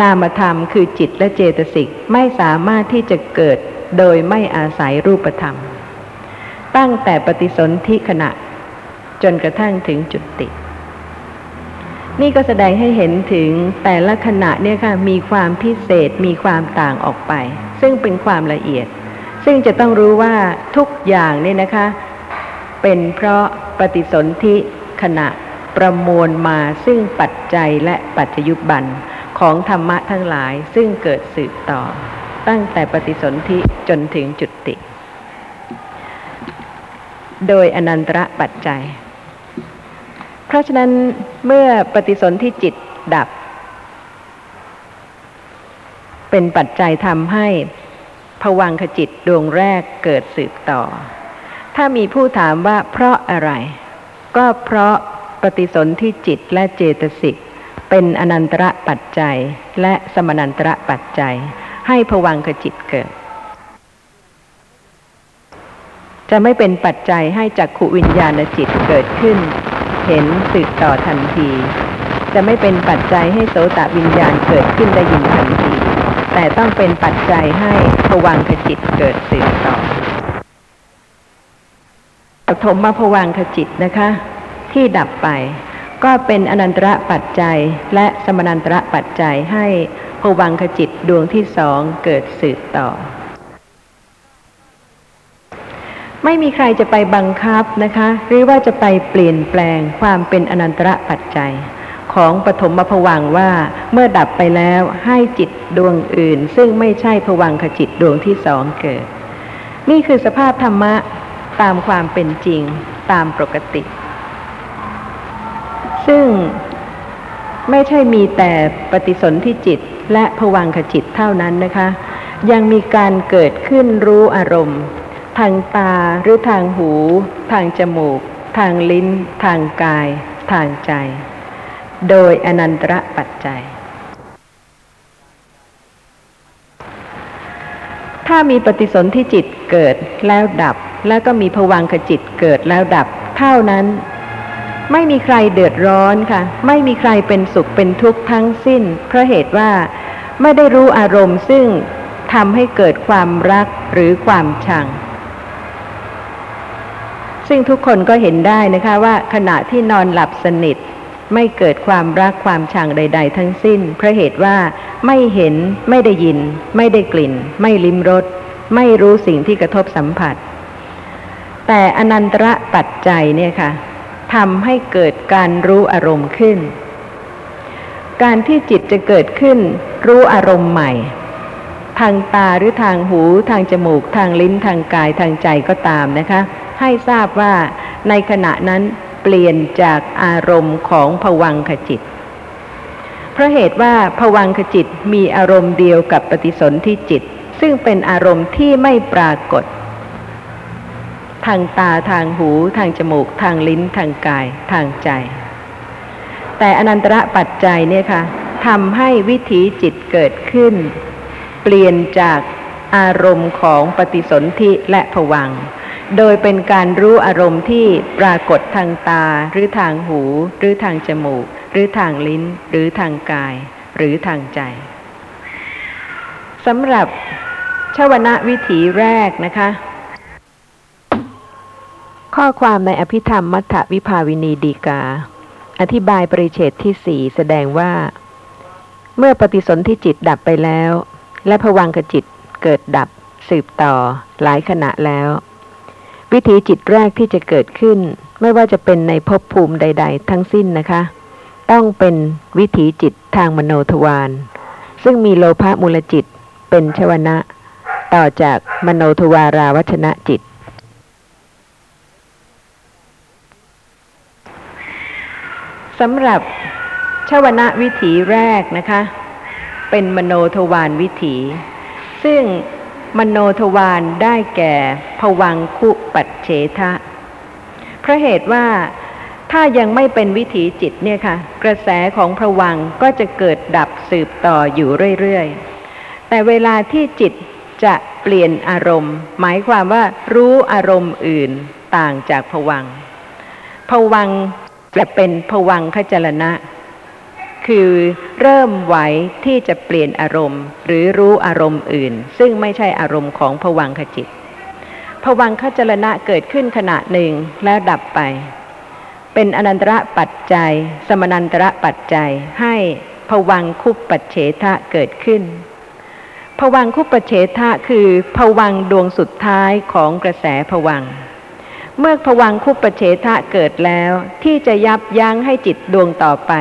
นามธรรมคือจิตและเจตสิกไม่สามารถที่จะเกิดโดยไม่อาศัยรูปธรรม ตั้งแต่ปฏิสนธิขณะ จนกระทั่งถึงจุติ นี่ก็แสดงให้เห็นถึงแต่ละขณะเนี่ยค่ะมีความพิเศษมีความต่างออกไป ซึ่งเป็นความละเอียด ซึ่งจะต้องรู้ว่าทุกอย่างเนี่ยนะคะ เป็นเพราะปฏิสนธิขณะ ประมวลมาซึ่งปัจจัยและปัจจยุบันของธรรมะทั้งหลายซึ่งเกิดสืบต่อ ตั้งแต่ปฏิสนธิจนถึงจุติ โดยอนันตระปัจจัย เพราะฉะนั้นเมื่อปฏิสนธิจิตดับ เป็นปัจจัยทำให้ผวังขจิตดวงแรกเกิดสืบต่อ ถ้ามีผู้ถามว่าเพราะอะไร ก็เพราะ ปฏิสนธิจิตและเจตสิก เป็นอนันตระปัจจัย และสมนันตระปัจจัย ให้ผวังขจิตเกิด จะไม่เป็นปัจจัยให้จักขุวิญญาณจิตเกิดขึ้น เห็นสืบต่อทันที จะไม่เป็นปัจจัยให้โสตวิญญาณเกิดขึ้นได้ยินทันทีแต่ต้องเป็นปัจจัยให้ผวังขจิตเกิดสืบต่อปฐมภวังขจิตนะคะ ที่ดับไป ก็เป็นอนันตระปัจจัย และสมนันตระปัจจัยให้ภวังขจิตดวงที่สองเกิดสืบต่อ ไม่มีใครจะไปบังคับนะคะ หรือว่าจะไปเปลี่ยนแปลงความเป็นอนันตระปัจจัยของปฐมภวังว่าเมื่อดับไปแล้วให้จิตดวงอื่น ซึ่งไม่ใช่ภวังคจิตดวงที่สองเกิด นี่คือสภาพธรรมะตามความเป็นจริงตามปกติ ซึ่งไม่ใช่มีแต่ปฏิสนธิจิตและผวังขจิตเท่านั้นนะคะ ยังมีการเกิดขึ้นรู้อารมณ์ ทางตาหรือทางหู ทางจมูก ทางลิ้น ทางกาย ทางใจ โดยอนันตระปัจจัย ถ้ามีปฏิสนธิจิตเกิดแล้วดับ แล้วก็มีผวังขจิตเกิดแล้วดับ เท่านั้น ไม่มีใครเดือดร้อนค่ะ ไม่มีใครเป็นสุขเป็นทุกข์ทั้งสิ้น เพราะเหตุว่าไม่ได้รู้อารมณ์ซึ่งทำให้เกิดความรักหรือความชัง ซึ่งทุกคนก็เห็นได้นะคะว่าขณะที่นอนหลับสนิท ไม่เกิดความรักความชังใด ๆ ทั้งสิ้น เพราะเหตุว่าไม่เห็นไม่ได้ยิน ไม่ได้กลิ่น ไม่ลิ้มรสไม่รู้สิ่งที่กระทบสัมผัส แต่อนันตระปัจจัยเนี่ยค่ะ ทำให้เกิดการรู้อารมณ์ขึ้น การที่จิตจะเกิดขึ้น รู้อารมณ์ใหม่ ทางตาหรือทางหูทางจมูกทางลิ้นทางกายทางใจก็ตามนะคะ ให้ทราบว่าในขณะนั้นเปลี่ยนจากอารมณ์ของผวังขจิต เพราะเหตุว่าผวังขจิตมีอารมณ์เดียวกับปฏิสนธิจิต ซึ่งเป็นอารมณ์ที่ไม่ปรากฏ ทางตาทางหู ทางจมูก ทางลิ้น ทางกาย ทางใจ แต่อนันตระปัจจัยเนี่ยค่ะทำให้วิถีจิตเกิดขึ้น เปลี่ยนจากอารมณ์ของปฏิสนธิและผวัง โดยเป็นการรู้อารมณ์ที่ปรากฏทางตา หรือทางหู หรือทางจมูก หรือทางลิ้น หรือทางกาย หรือทางใจสำหรับชวนะวิถีแรกนะคะ ข้อความในอภิธรรมมัทธวิภาวินีดีกา อธิบายปริเฉดที่สี่แสดงว่า เมื่อปฏิสนธิจิตดับไปแล้ว และผวังขจิตเกิดดับ สืบต่อ หลายขณะแล้ว วิถีจิตแรกที่จะเกิดขึ้น ไม่ว่าจะเป็นในภพภูมิใด ๆ ทั้งสิ้นนะคะ ต้องเป็นวิถีจิตทางมโนทวารซึ่งมีโลภะมูลจิตเป็นชวนะ ต่อจากมโนทวาราวัชนะจิต สำหรับชวนะวิถีแรกนะคะ เป็นมโนทวารวิถี ซึ่งมโนทวารได้แก่ผวังคุปัจเฉทะเพราะเหตุว่าถ้ายังไม่เป็นวิถีจิตเนี่ยค่ะ กระแสของผวังก็จะเกิดดับสืบต่ออยู่เรื่อยๆ แต่เวลาที่จิตจะเปลี่ยนอารมณ์ หมายความว่ารู้อารมณ์อื่นต่างจากผวังผวัง จะเป็นผวังขจรณะ คือเริ่มไหวที่จะเปลี่ยนอารมณ์ หรือรู้อารมณ์อื่น ซึ่งไม่ใช่อารมณ์ของผวังขจิตผวังขจรณะเกิดขึ้นขณะหนึ่งแล้วดับไป เป็นอนันตระปัจจัย สมนันตระปัจจัยให้ผวังคุปปัจเฉทะเกิดขึ้นผวังคุปปัจเฉทะคือผวังดวงสุดท้ายของกระแสผวัง เมื่อผวังคุปเฉทะเกิดแล้ว ที่จะยับยั้งให้จิตดวงต่อไป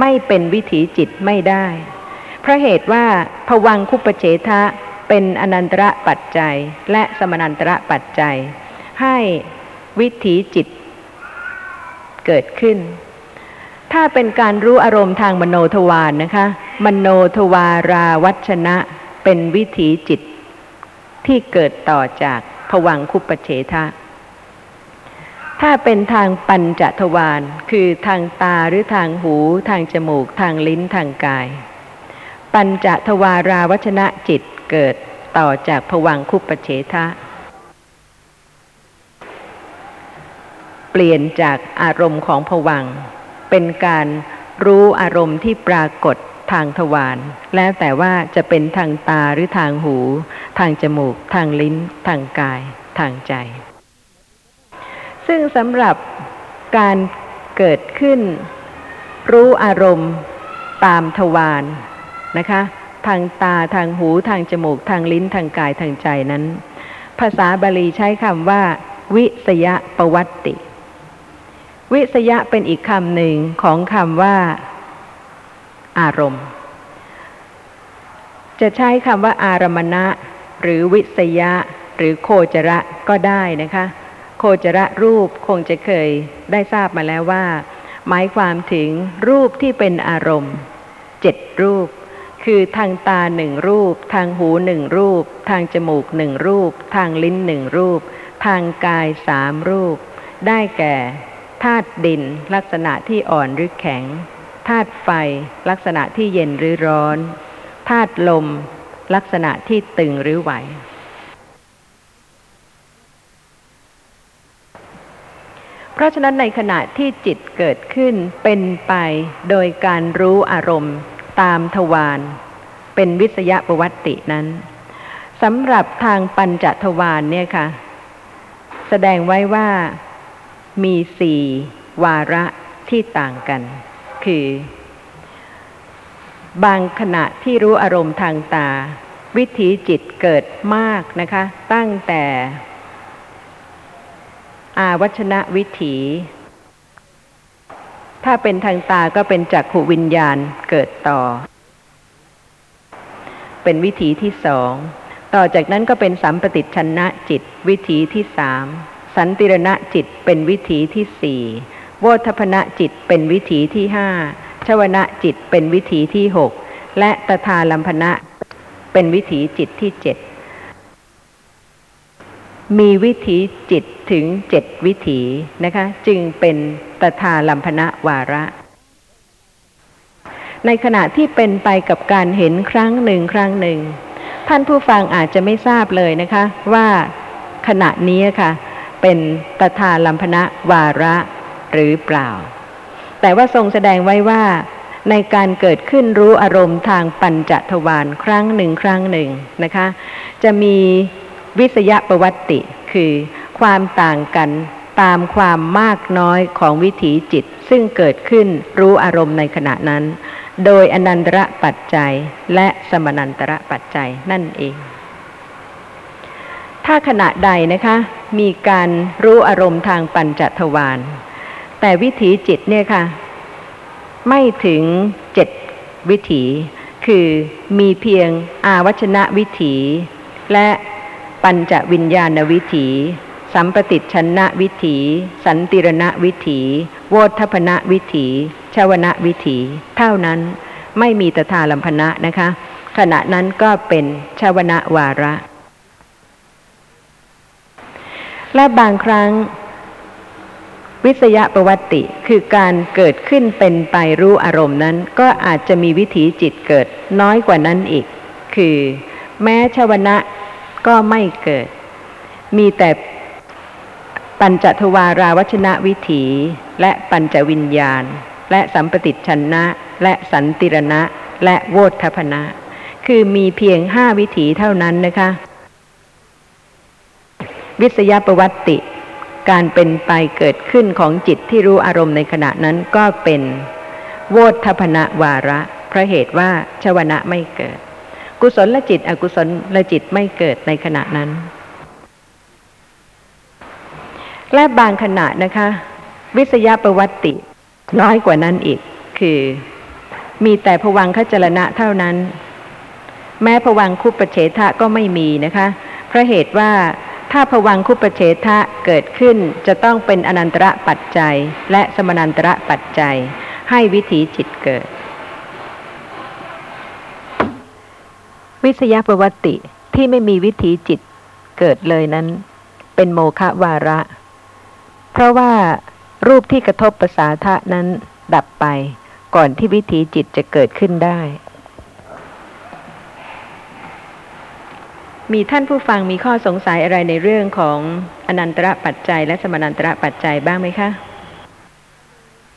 ไม่เป็นวิถีจิตไม่ได้ เพราะเหตุว่าผวังคุปเฉทะเป็นอนันตระปัจจัย และสมนันตระปัจจัย ให้วิถีจิตเกิดขึ้น ถ้าเป็นการรู้อารมณ์ทางมโนทวารนนะคะ มโนทวาราวัชนะเป็นวิถีจิตที่เกิดต่อจากผวังคุปเฉทะ ถ้าเป็นทางปัญจทวารคือทางตาหรือทางหู ทางจมูก ทางลิ้นทางกาย ปัญจทวาราวัชนะจิตเกิดต่อจากผวังคุปเฉทะ เปลี่ยนจากอารมณ์ของผวัง เป็นการรู้อารมณ์ที่ปรากฏทางทวารแล้วแต่ว่าจะเป็นทางตาหรือทางหู ทางจมูก ทางลิ้น ทางกาย ทางใจ ซึ่งสำหรับการเกิดขึ้น รู้อารมณ์ตามทวารนนะคะ ทางตาทางหูทางจมูก ทางลิ้นทางกายทางใจนั้น ภาษาบาลีใช้คำว่า วิสยะปวัตติ วิสยะเป็นอีกคำหนึ่งของคำว่า อารมณ์ จะใช้คำว่าอารมณะ หรือวิสยะ หรือโคจระก็ได้นะคะ จรรูปคงจะเคยได้ทราบมาแล้วว่า หมายความถึงรูปที่เป็นอารมณ์เจ็ดรูป คือทางตาหนึ่งรูป ทางหูหนึ่งรูป ทางจมูกหนึ่งรูป ทางลิ้นหนึ่งรูป ทางกายสามรูป ได้แก่ธาตุดินลักษณะที่อ่อนหรือแข็งธาตุไฟลักษณะที่เย็นหรือร้อนธาตุลม ลักษณะที่ตึงหรือไหว เพราะฉะนั้นในขณะที่จิตเกิดขึ้นเป็นไปโดยการรู้อารมณ์ตามทวารเป็นวิสยประวัตินั้นสำหรับทางปัญจทวารเนี่ยค่ะ แสดงไว้ว่ามีสี่วาระที่ต่างกัน คือ บางขณะที่รู้อารมณ์ทางตา วิถีจิตเกิดมากนะคะ ตั้งแต่ อาวัชนะวิถี ถ้าเป็นทางตาก็เป็นจักขวิญญาณเกิดต่อ เป็นวิถีที่สอง ต่อจากนั้นก็เป็นสัมปติชนะจิต วิถีที่สาม สันติรณะจิตเป็นวิถีที่สี่โวทพนะจิตเป็นวิถีที่ห้าชวนะจิตเป็นวิถีที่หกและตถาลัมพนะเป็นวิถีจิตที่เจ็ด มีวิถีจิตถึงเจ็ดวิถีนะคะ จึงเป็นตถาลัมพนะวาระ ในขณะที่เป็นไปกับการเห็นครั้งหนึ่งครั้งหนึ่ง ท่านผู้ฟังอาจจะไม่ทราบเลยนะคะ ว่าขณะนี้ค่ะ เป็นตถาลัมพนะวาระหรือเปล่า แต่ว่าทรงแสดงไว้ว่า ในการเกิดขึ้นรู้อารมณ์ทางปัญจทวารครั้งหนึ่งครั้งหนึ่งนะคะ จะมี วิสยประวัติคือความต่างกันตามความมากน้อยของวิถีจิต ซึ่งเกิดขึ้นรู้อารมณ์ในขณะนั้น โดยอนันตระปัจจัยและสมนันตระปัจจัยนั่นเอง ถ้าขณะใดนะคะ มีการรู้อารมณ์ทางปัญจทวารแต่วิถีจิตเนี่ยค่ะ ไม่ถึงเจ็ดวิถี คือมีเพียงอาวัชนะวิถี และ ปัญจวิญญาณวิถี สัมปติชนะวิถี สันติรณวิถี โวทพนะวิถีชวนะวิถี เท่านั้นไม่มีตถาลัมพนะนะคะ ขณะนั้นก็เป็นชวนะวาระ และบางครั้ง วิสยประวัติคือการเกิดขึ้นเป็นไปรู้อารมณ์นั้น ก็อาจจะมีวิถีจิตเกิดน้อยกว่านั้นอีก คือ แม้ชวนะ ก็ไม่เกิด มีแต่ปัญจทวาราวัชนะวิถี และปัญจวิญญาณ และสัมปติชนะ และสันติรณะ และโวทพนะ คือมีเพียงห้าวิถีเท่านั้นนะคะ วิสยประวัติการเป็นไปเกิดขึ้นของจิตที่รู้อารมณ์ในขณะนั้นก็เป็น โวทพนะวาระเพราะเหตุว่าชวนะไม่เกิด กุศลละจิต อกุศลละจิตไม่เกิดในขณะนั้น และบางขณะนะคะ วิสยาประวัติน้อยกว่านั้นอีก คือ มีแต่ผวังคจรณะเท่านั้น แม้ผวังคุปเฉทะก็ไม่มีนะคะเพราะเหตุว่าถ้าผวังคุปเฉทะเกิดขึ้นจะต้องเป็นอนันตระปัจจัย และสมนันตระปัจจัย ให้วิถีจิตเกิด วิสยประวัติที่ไม่มีวิถีจิตเกิดเลยนั้น เป็นโมฆะวาระ เพราะว่ารูปที่กระทบประสาทะนั้นดับไปก่อนที่วิถีจิตจะเกิดขึ้นได้ มีท่านผู้ฟังมีข้อสงสัยอะไรในเรื่องของอนันตระปัจจัย และสมนันตระปัจจัยบ้างไหมคะ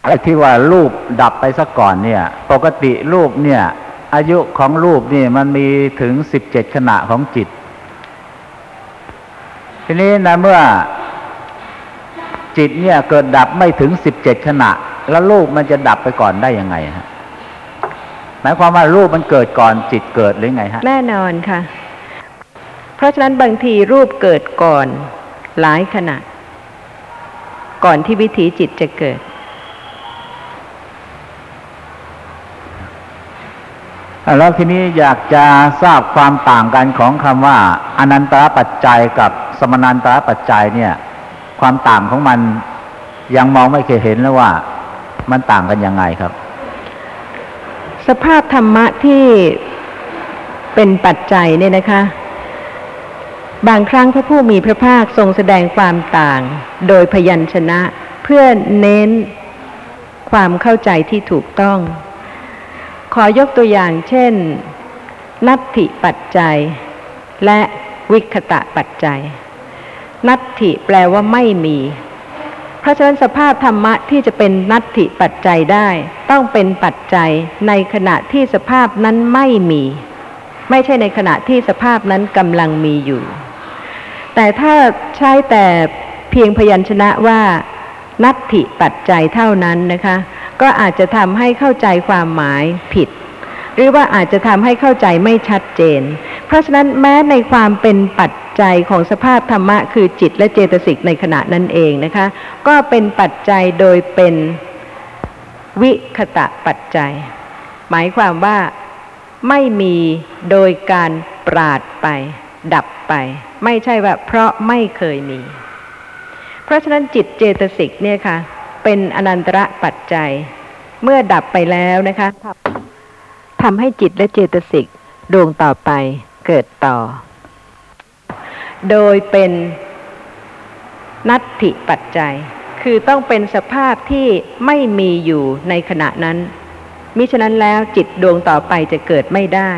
ไอ้ที่ว่ารูปดับไปซะก่อนเนี่ย ปกติรูปเนี่ย อายุของรูปนี่มันมีถึงสิบเจ็ดขณะของจิต ทีนี้นะเมื่อจิตเนี่ยเกิดดับไม่ถึงสิบเจ็ดขณะ แล้วรูปมันจะดับไปก่อนได้ยังไงฮะหมายความว่ารูปมันเกิดก่อนจิตเกิดหรือไงฮะแน่นอนค่ะ เพราะฉะนั้นบางทีรูปเกิดก่อนหลายขณะ ก่อนที่วิถีจิตจะเกิด แล้วทีนี้อยากจะทราบความต่างกันของคำว่าอนันตรปัจจัยกับสมนันตรปัจจัยเนี่ย ความต่างของมันยังมองไม่เคยเห็นแล้วว่า มันต่างกันยังไงครับ สภาพธรรมะที่เป็นปัจจัยเนี่ยนะคะ บางครั้งพระผู้มีพระภาคทรงแสดงความต่าง โดยพยัญชนะเพื่อเน้นความเข้าใจที่ถูกต้อง อยกตัวอย่างเช่น นัตถิปัจจัย และวิคตะปัจจัย นัตถิแปลว่าไม่มี เพราะฉะนั้นสภาพธรรมะที่จะเป็นนัตถิปัจจัยได้ ต้องเป็นปัจจัยในขณะที่สภาพนั้นไม่มี ไม่ใช่ในขณะที่สภาพนั้นกำลังมีอยู่ แต่ถ้าใช้แต่เพียงพยัญชนะว่า นัตถิปัจจัยเท่านั้นนะคะ ก็อาจจะทำให้เข้าใจความหมายผิด หรือว่าอาจจะทำให้เข้าใจไม่ชัดเจน เพราะฉะนั้นแม้ในความเป็นปัจจัยของสภาพธรรมะคือจิตและเจตสิกในขณะนั้นเองนะคะ ก็เป็นปัจจัยโดยเป็นวิคตะปัจจัย หมายความว่าไม่มีโดยการปราดไป ดับไป ไม่ใช่ว่าเพราะไม่เคยมี เพราะฉะนั้นจิตเจตสิกเนี่ยค่ะ เป็นอนันตระปัจจัย เมื่อดับไปแล้วนะคะทำให้จิตและเจตสิกดวงต่อไปเกิดต่อ โดยเป็นนัตถิปัจจัย คือต้องเป็นสภาพที่ไม่มีอยู่ในขณะนั้น มิฉะนั้นแล้วจิตดวงต่อไปจะเกิดไม่ได้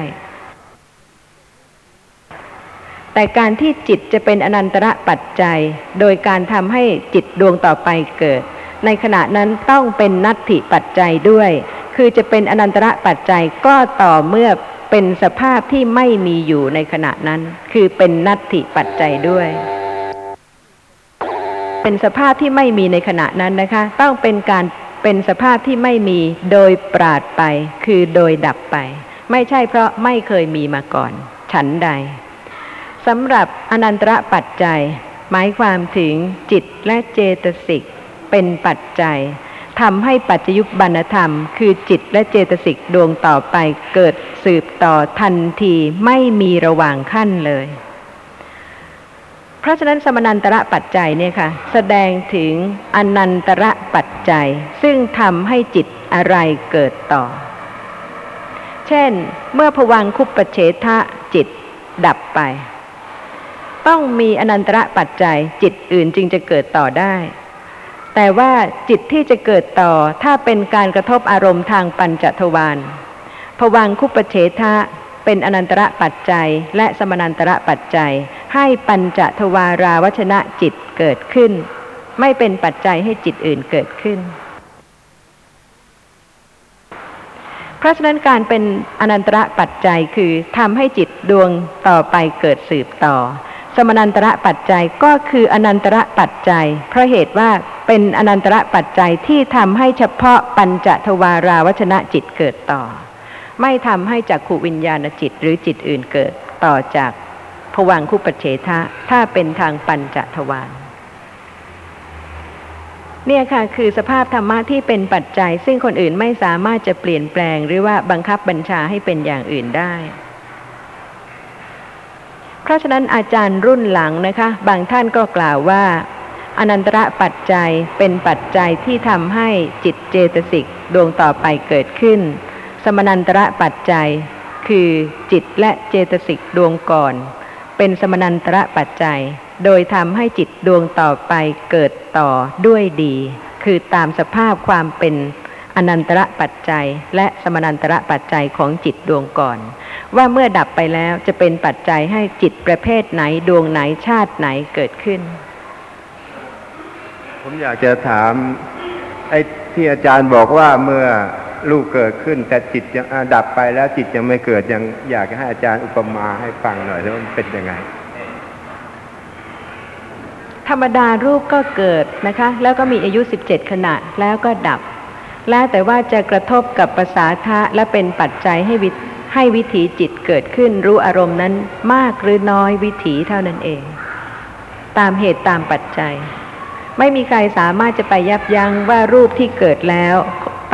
แต่การที่จิตจะเป็นอนันตระปัจจัย โดยการทำให้จิตดวงต่อไปเกิด ในขณะนั้นต้องเป็นนัตถิปัจจัยด้วย คือจะเป็นอนันตระปัจจัยก็ต่อเมื่อเป็นสภาพที่ไม่มีอยู่ในขณะนั้น คือเป็นนัตถิปัจจัยด้วย เป็นสภาพที่ไม่มีในขณะนั้นนะคะ ต้องเป็นการเป็นสภาพที่ไม่มีโดยปราดไป คือโดยดับไป ไม่ใช่เพราะไม่เคยมีมาก่อน ฉันใดสำหรับอนันตระปัจจัย หมายความถึงจิตและเจตสิก เป็นปัจจัยทำให้ปัจจยุบันธรรม คือจิตและเจตสิกดวงต่อไปเกิดสืบต่อทันทีไม่มีระหว่างขั้นเลย เพราะฉะนั้นสมนันตระปัจจัยเนี่ยค่ะ แสดงถึงอนันตระปัจจัย ซึ่งทำให้จิตอะไรเกิดต่อ เช่น เมื่อผวังคุปปเฉทะจิตดับไป ต้องมีอนันตระปัจจัยจิตอื่นจึงจะเกิดต่อได้ แต่ว่าจิตที่จะเกิดต่อถ้าเป็นการกระทบอารมณ์ทางปัญจทวารผวังคุปเฉทะเป็นอนันตระปัจจัย และสมนันตระปัจจัย ให้ปัญจทวาราวัชนะจิตเกิดขึ้น ไม่เป็นปัจจัยให้จิตอื่นเกิดขึ้น เพราะฉะนั้นการเป็นอนันตระปัจจัยคือทำให้จิตดวงต่อไปเกิดสืบต่อ มนันตระปัจจัยก็คืออนันตระปัจจัย เพราะเหตุว่าเป็นอนันตระปัจจัยที่ทำให้เฉพาะปัญจทวาราวัชนะจิตเกิดต่อ ไม่ทำให้จักขูวิญญาณจิตหรือจิตอื่นเกิดต่อจากผวังคุปเฉทะถ้าเป็นทางปัญจทวารเนี่ยค่ะคือสภาพธรรมะที่เป็นปัจจัย ซึ่งคนอื่นไม่สามารถจะเปลี่ยนแปลงหรือว่าบังคับบัญชาให้เป็นอย่างอื่นได้ ราะฉะนั้นอาจารย์รุ่นหลังนะคะ บางท่านก็กล่าวว่า อนันตระปัจจัยเป็นปัจจัยที่ทำให้จิตเจตสิกดวงต่อไปเกิดขึ้น สมนันตระปัจจัย คือจิตและเจตสิกดวงก่อน เป็นสมนันตระปัจจัย โดยทำให้จิตดวงต่อไปเกิดต่อด้วยดี คือตามสภาพความเป็น อนันตระปัจจัย และสมนันตระปัจจัยของจิตดวงก่อน ว่าเมื่อดับไปแล้วจะเป็นปัจจัยให้จิตประเภทไหนดวงไหนชาติไหนเกิดขึ้น ผมอยากจะถามไอ้ที่อาจารย์บอกว่าเมื่อลูกเกิดขึ้น แต่จิตยังอ่าดับไปแล้วจิตยังไม่เกิดยังอยากให้อาจารย์อุปมาให้ฟังหน่อยว่ามันเป็นยังไงธรรมดารูปก็เกิดนะคะ แล้วก็มีอายุ 17 ขณะแล้วก็ดับ แล้วแต่ว่าจะกระทบกับภาษาทะและเป็นปัจจัยให้วิให้วิถีจิตเกิดขึ้นรู้อารมณ์นั้นมากหรือน้อยวิถีเท่านั้นเอง ตามเหตุตามปัจจัย ไม่มีใครสามารถจะไปยับยั้งว่ารูปที่เกิดแล้ว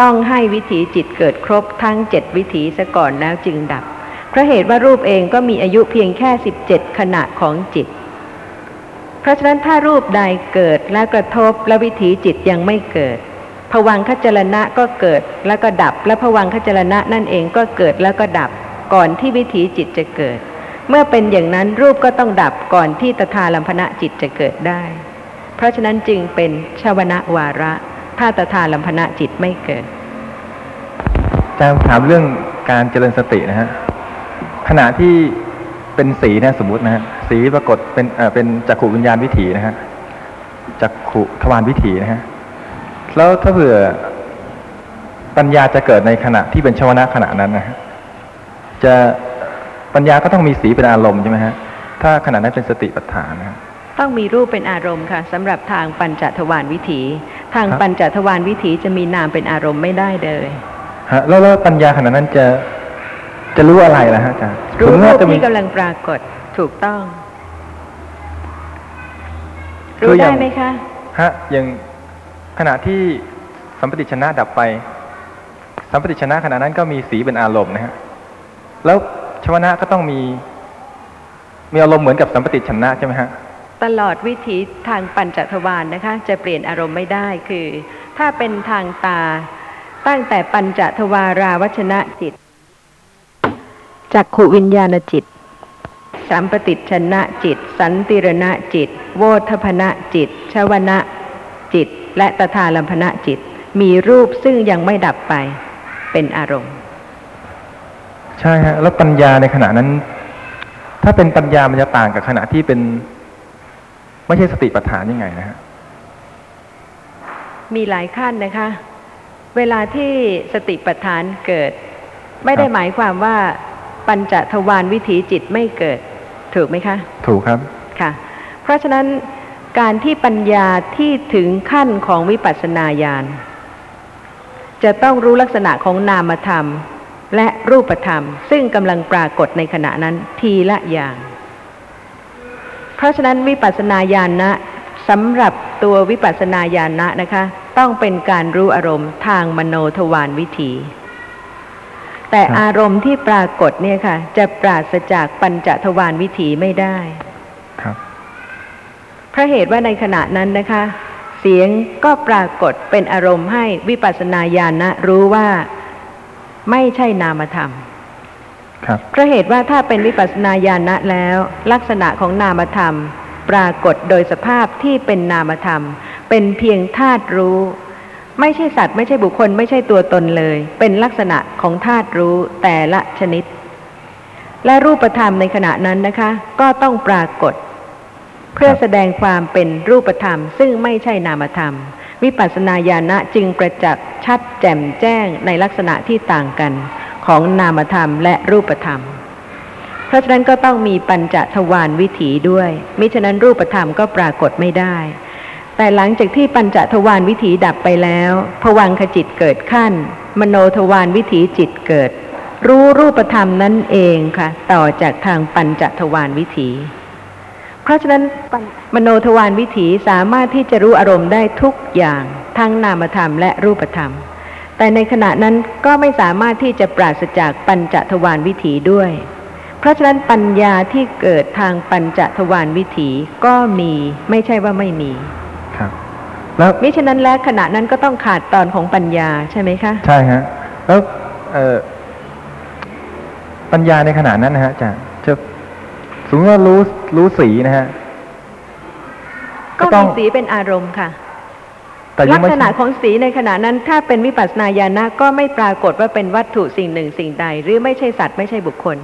ต้องให้วิถีจิตเกิดครบทั้งเจ็ดวิถีซะก่อนแล้วจึงดับเพราะเหตุว่ารูปเองก็มีอายุเพียงแค่17ขณะของจิต เพราะฉะนั้นถ้ารูปใดเกิดและกระทบและวิถีจิตยังไม่เกิด ผวังคจรณะก็เกิดแล้วก็ดับ และผวังคจรณะนั่นเองก็เกิดแล้วก็ดับก่อนที่วิถีจิตจะเกิด เมื่อเป็นอย่างนั้นรูปก็ต้องดับก่อนที่ตถาลัมพนะจิตจะเกิดได้ เพราะฉะนั้นจึงเป็นชวนะวาระ ถ้าตถาลัมพนะจิตไม่เกิดอาจารย์ถามเรื่องการเจริญสตินะฮะขณะที่เป็นสีนะสมมตินะฮะสีปรากฏเป็นเอ่อเป็นจักขุวิญญาณวิถีนะฮะจักขุทวารวิถีนะฮะ แล้วถ้าเผื่อปัญญาจะเกิดในขณะที่เป็นชวนะขณะนั้นนะฮะจะปัญญาก็ต้องมีสีเป็นอารมณ์ใช่ไหมฮะถ้าขณะนั้นเป็นสติปัฏฐานนะฮะต้องมีรูปเป็นอารมณ์ค่ะสำหรับทางปัญจทวารวิถี ทางครับปัญจทวารวิถีจะมีนามเป็นอารมณ์ไม่ได้เลยฮะแล้วแล้วปัญญาขณะนั้นจะจะรู้อะไรล่ะฮะอาจารย์รู้สมมติรูว่าปจะมีที่กำลังปรากฏถูกต้องคือรู้อย่าได้งไหมคะฮะอย่าง ขณะที่สัมปติชนะดับไป สัมปติชนะขณะนั้นก็มีสีเป็นอารมณ์นะฮะแล้วชวนะก็ต้องมี มีอารมณ์เหมือนกับสัมปติชนะใช่ไหมฮะตลอดวิถีทางปัญจทวารนะคะ จะเปลี่ยนอารมณ์ไม่ได้คือ ถ้าเป็นทางตาตั้งแต่ปัญจทวาราวัชนะจิตจักขุวิญญาณจิต สัมปติชนะจิต สันติรณะจิต โวทพนะจิต ชวนะจิต และตถาลัมพนะจิต มีรูปซึ่งยังไม่ดับไปเป็นอารมณ์ ใช่ฮะแล้วปัญญาในขณะนั้น ถ้าเป็นปัญญามันจะต่างกับขณะที่เป็น ไม่ใช่สติปัฏฐานยังไงนะฮะมีหลายขั้นนะคะ เวลาที่สติปัฏฐานเกิด ไม่ได้ครับหมายความว่าปัญจทวารวิถีจิตไม่เกิด ถูกไหมคะ ถูกครับค่ะ เพราะฉะนั้น การที่ปัญญาที่ถึงขั้นของวิปัสสนาญาณจะต้องรู้ลักษณะของนามธรรม และรูปธรรม ซึ่งกำลังปรากฏในขณะนั้นทีละอย่าง เพราะฉะนั้นวิปัสสนาญาณนะสำหรับตัววิปัสสนาญาณนะนะคะ ต้องเป็นการรู้อารมณ์ทางมโนทวารวิถี แต่ครับอารมณ์ที่ปรากฏเนี่ยค่ะ จะปราศจากปัญจทวารวิถีไม่ได้ครับ เพราะเหตุว่าในขณะนั้นนะคะ เสียงก็ปรากฏเป็นอารมณ์ให้วิปัสสนาญาณนะรู้ว่าไม่ใช่นามธรรมครับเพราะเหตุว่าถ้าเป็นวิปัสสนาญาณะแล้ว ลักษณะของนามธรรม ปรากฏโดยสภาพที่เป็นนามธรรม เป็นเพียงธาตุรู้ ไม่ใช่สัตว์ ไม่ใช่บุคคล ไม่ใช่ตัวตนเลย เป็นลักษณะของธาตุรู้แต่ละชนิด และรูปธรรมในขณะนั้นนะคะ ก็ต้องปรากฏ เพื่อแสดงความเป็นรูปธรรม ซึ่งไม่ใช่นามธรรม วิปัสสนาญาณะจึงประจักษ์ชัดแจ่มแจ้งในลักษณะที่ต่างกัน ของนามธรรมและรูปธรรม เพราะฉะนั้นก็ต้องมีปัญจทวารวิถีด้วย มิฉะนั้นรูปธรรมก็ปรากฏไม่ได้ แต่หลังจากที่ปัญจทวารวิถีดับไปแล้วผวังขจิตเกิดขั้น มโนทวารวิถีจิตเกิด รู้รูปธรรมนั่นเองค่ะ ต่อจากทางปัญจทวารวิถี เพราะฉะนั้นปัญมโนทวารวิถีสามารถที่จะรู้อารมณ์ได้ทุกอย่าง ทั้งนามธรรมและรูปธรรม แต่ในขณะนั้นก็ไม่สามารถที่จะปราศจากปัญจทวารวิถีด้วย เพราะฉะนั้นปัญญาที่เกิดทางปัญจทวารวิถีก็มีไม่ใช่ว่าไม่มีครับแล้วมิฉะนั้นแล้วขณะนั้นก็ต้องขาดตอนของปัญญาใช่ไหมคะ ใช่ฮะแล้วเอ่อปัญญาในขณะนั้นนะฮะอาจารย์จะ สมมติว่ารู้รู้สีนะฮะ ก็ก็ต้อมีงสีเป็นอารมณ์ค่ะแต่ยัลังกไม่ษณะของสีในขณะนั้น ถ้าเป็นวิปัสสนาญาณะก็ไม่ปรากฏว่าเป็นวัตถุสิ่งหนึ่งสิ่งใด หรือไม่ใช่สัตว์ไม่ใช่บุคคล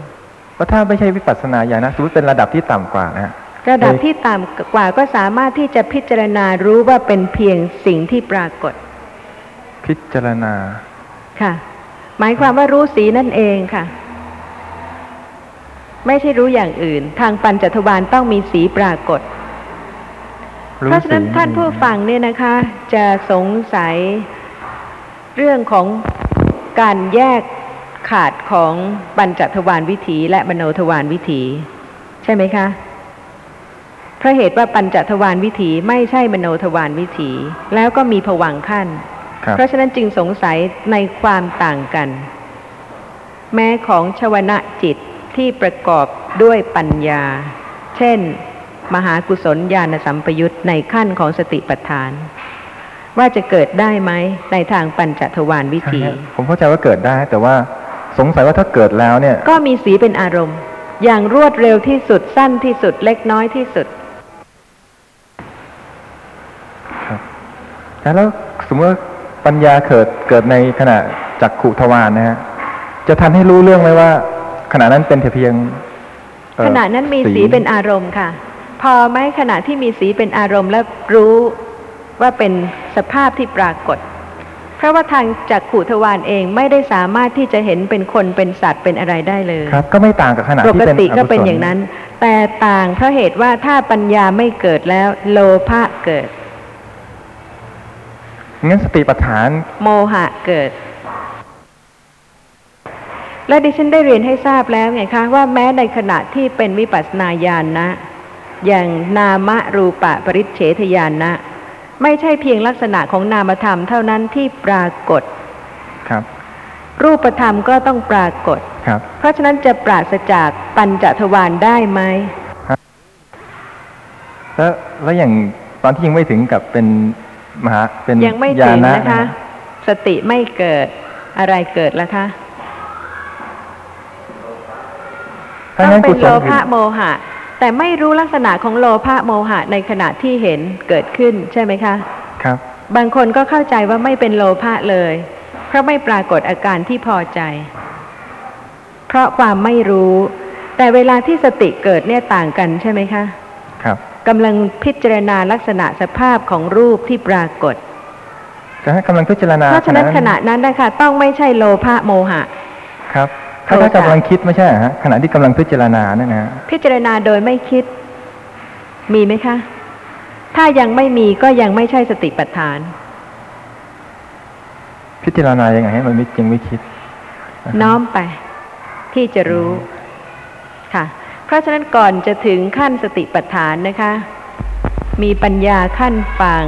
ว่าถ้าไม่ใช่วิปัสสนาญาณนะสมมติเป็นระดับที่ต่ำกว่านะฮะระดับที่ต่ำกว่าก็สามารถที่จะพิจารณารู้ว่าเป็นเพียงสิ่งที่ปรากฏ พิจารณาค่ะ หมายความว่ารู้สีนั่นเองค่ะ ไม่ใช่รู้อย่างอื่น ทางปัญจทวารต้องมีสีปรากฏรู้เพราะฉะนั้นสีท่านผู้ฟังเนี่ยนะคะ จะสงสัยเรื่องของการแยกขาดของปัญจทวารวิถีและมโนทวารวิถี ใช่ไหมคะเพราะเหตุว่าปัญจทวารวิถีไม่ใช่มโนทวารวิถี แล้วก็มีผวังค์ขั้นครับเพราะฉะนั้นจึงสงสัยในความต่างกัน แม้ของชวนะจิต ที่ประกอบด้วยปัญญา เช่น มหากุศลญาณสัมปยุตในขั้นของสติปัฏฐาน ว่าจะเกิดได้ไหมในทางปัญจทวารวิถีผมเข้าใจว่าเกิดได้ แต่ว่าสงสัยว่าถ้าเกิดแล้วเนี่ย ก็มีสีเป็นอารมณ์ อย่างรวดเร็วที่สุดสั้นที่สุดเล็กน้อยที่สุดแล้วสมมติว่าปัญญาเกิดเกิดในขณะจักขุทวารนะฮะจะทันให้รู้เรื่องไหมว่า ขณะนั้นเป็นแต่เพียงเอ่อขณะนั้นมีสีเป็นอารมณ์ค่ะ พอไหมขณะที่มีสีเป็นอารมณ์แล้วรู้ว่าเป็นสภาพที่ปรากฏ เพราะว่าทางจักขุทวารเองไม่ได้สามารถที่จะเห็นเป็นคนเป็นสัตว์เป็นอะไรได้เลยครับ ก็ไม่ต่างกับขณะปที่กเป็นติก็อกุศลเป็นอย่างนั้น แต่ต่างเพราะเหตุว่าถ้าปัญญาไม่เกิดแล้ว โลภะเกิดงั้นสติปัฏฐาน โมหะเกิด และดิฉันได้เรียนให้ทราบแล้วไงคะว่าแม้ในขณะที่เป็นวิปัสสนาญาณนะ อย่างนามรูปะปริเฉทญาณนะ ไม่ใช่เพียงลักษณะของนามธรรมเท่านั้นที่ปรากฏครับ รูปธรรมก็ต้องปรากฏครับ เพราะฉะนั้นจะปราศจากปัญจทวารได้ไหมแล้วแล้วอย่างตอนที่ยังไม่ถึงกับเป็นมหาเป็นยังไม่ญาถึงณนะคะ สติไม่เกิดอะไรเกิดแล้วคะ ถ้า ต้องั้งนเป็กุนศโลลภะโมหะ แต่ไม่รู้ลักษณะของโลภะโมหะในขณะที่เห็นเกิดขึ้นใช่ไหมคะ ครับ บางคนก็เข้าใจว่าไม่เป็นโลภะเลย เพราะไม่ปรากฏอาการที่พอใจ เพราะความไม่รู้ แต่เวลาที่สติเกิดเนี่ยต่างกันใช่ไหมคะ ครับกำลังพิจารณาลักษณะสภาพของรูปที่ปรากฏจะให้กำลังพิจารณาเพราะฉะนั้นขณะนั้นนะคะต้องไม่ใช่โลภะโมหะ ครับ ถ้าโทถ้าสะกำลังคิดไม่ใช่เหรอฮะขณะที่กำลังพิจารณานั่นนะฮะพิจารณาโดยไม่คิด มีไหมคะ ถ้ายังไม่มีก็ยังไม่ใช่สติปัฏฐาน พิจารณายังไงให้มันไม่จริงไม่คิด น้อมไป ที่จะรู้ค่ะ เพราะฉะนั้นก่อนจะถึงขั้นสติปัฏฐานนะคะ มีปัญญาขั้นฟัง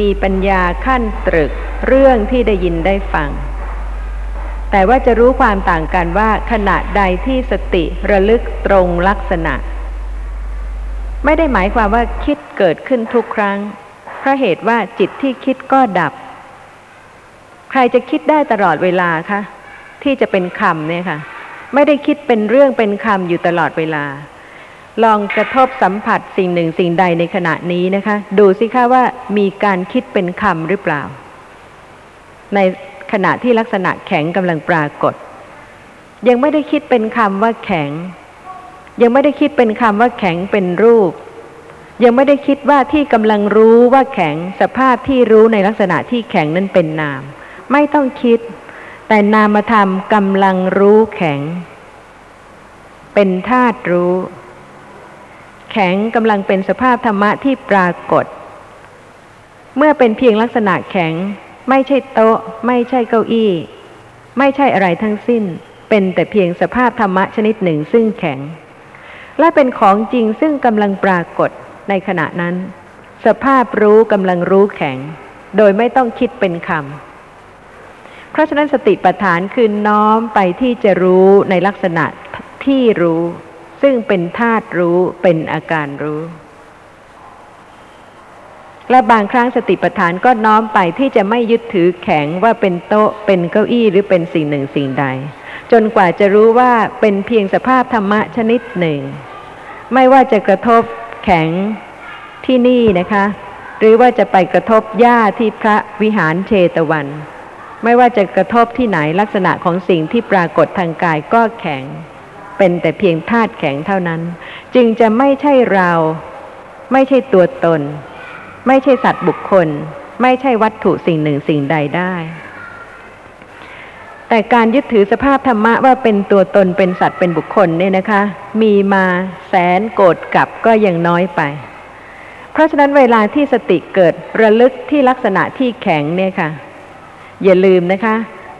มีปัญญาขั้นตรึก เรื่องที่ได้ยินได้ฟัง แต่ว่าจะรู้ความต่างกันว่าขณะใดที่สติระลึกตรงลักษณะ ไม่ได้หมายความว่าคิดเกิดขึ้นทุกครั้ง เพราะเหตุว่าจิตที่คิดก็ดับ ใครจะคิดได้ตลอดเวลาคะที่จะเป็นคำเนี่ยค่ะ ไม่ได้คิดเป็นเรื่องเป็นคำอยู่ตลอดเวลา ลองกระทบสัมผัสสิ่งหนึ่งสิ่งใดในขณะนี้นะคะ ดูสิคะว่ามีการคิดเป็นคำหรือเปล่า ใน ขณะที่ลักษณะแข็งกำลังปรากฏ ยังไม่ได้คิดเป็นคำว่าแข็ง ยังไม่ได้คิดเป็นคำว่าแข็งเป็นรูป ยังไม่ได้คิดว่าที่กำลังรู้ว่าแข็งสภาพที่รู้ในลักษณะที่แข็งนั้นเป็นนาม ไม่ต้องคิด แต่นามธรรมกำลังรู้แข็ง เป็นธาตุรู้ แข็งกำลังเป็นสภาพธรรมะที่ปรากฏ เมื่อเป็นเพียงลักษณะแข็ง ไม่ใช่โต๊ะ ไม่ใช่เก้าอี้ ไม่ใช่อะไรทั้งสิ้น เป็นแต่เพียงสภาพธรรมะชนิดหนึ่งซึ่งแข็ง และเป็นของจริงซึ่งกำลังปรากฏในขณะนั้น สภาพรู้กำลังรู้แข็ง โดยไม่ต้องคิดเป็นคำเพราะฉะนั้นสติปัฏฐานคือน้อมไปที่จะรู้ในลักษณะที่รู้ ซึ่งเป็นธาตุรู้เป็นอาการรู้ และบางครั้งสติปัฏฐานก็น้อมไปที่จะไม่ยึดถือแข็งว่าเป็นโต๊ะเป็นเก้าอี้หรือเป็นสิ่งหนึ่งสิ่งใด จนกว่าจะรู้ว่าเป็นเพียงสภาพธรรมะชนิดหนึ่ง ไม่ว่าจะกระทบแข็งที่นี่นะคะ หรือว่าจะไปกระทบหญ้าที่พระวิหารเชตวัน ไม่ว่าจะกระทบที่ไหนลักษณะของสิ่งที่ปรากฏทางกายก็แข็ง เป็นแต่เพียงธาตุแข็งเท่านั้น จึงจะไม่ใช่เรา ไม่ใช่ตัวตน ไม่ใช่สัตว์บุคคล ไม่ใช่วัตถุสิ่งหนึ่งสิ่งใดได้ แต่การยึดถือสภาพธรรมะว่าเป็นตัวตนเป็นสัตว์เป็นบุคคลเนี่ยนะคะ มีมาแสนโกรธกับก็ยังน้อยไป เพราะฉะนั้นเวลาที่สติเกิดระลึกที่ลักษณะที่แข็งเนี่ยค่ะ อย่าลืมนะคะ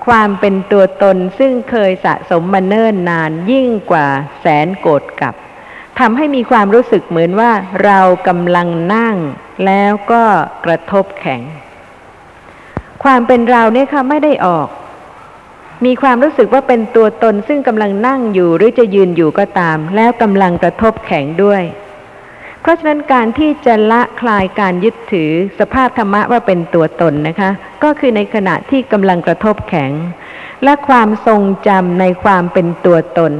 ความเป็นตัวตนซึ่งเคยสะสมมาเนิ่นนานยิ่งกว่าแสนโกรธกับทำให้มีความรู้สึกเหมือนว่าเรากำลังนั่ง แล้วก็กระทบแข็ง ความเป็นเราเนี่ยค่ะไม่ได้ออก มีความรู้สึกว่าเป็นตัวตนซึ่งกำลังนั่งอยู่หรือจะยืนอยู่ก็ตาม แล้วกำลังกระทบแข็งด้วย เพราะฉะนั้นการที่จะละคลายการยึดถือสภาพธรรมะว่าเป็นตัวตนนะคะ ก็คือในขณะที่กำลังกระทบแข็ง และความทรงจำในความเป็นตัวตน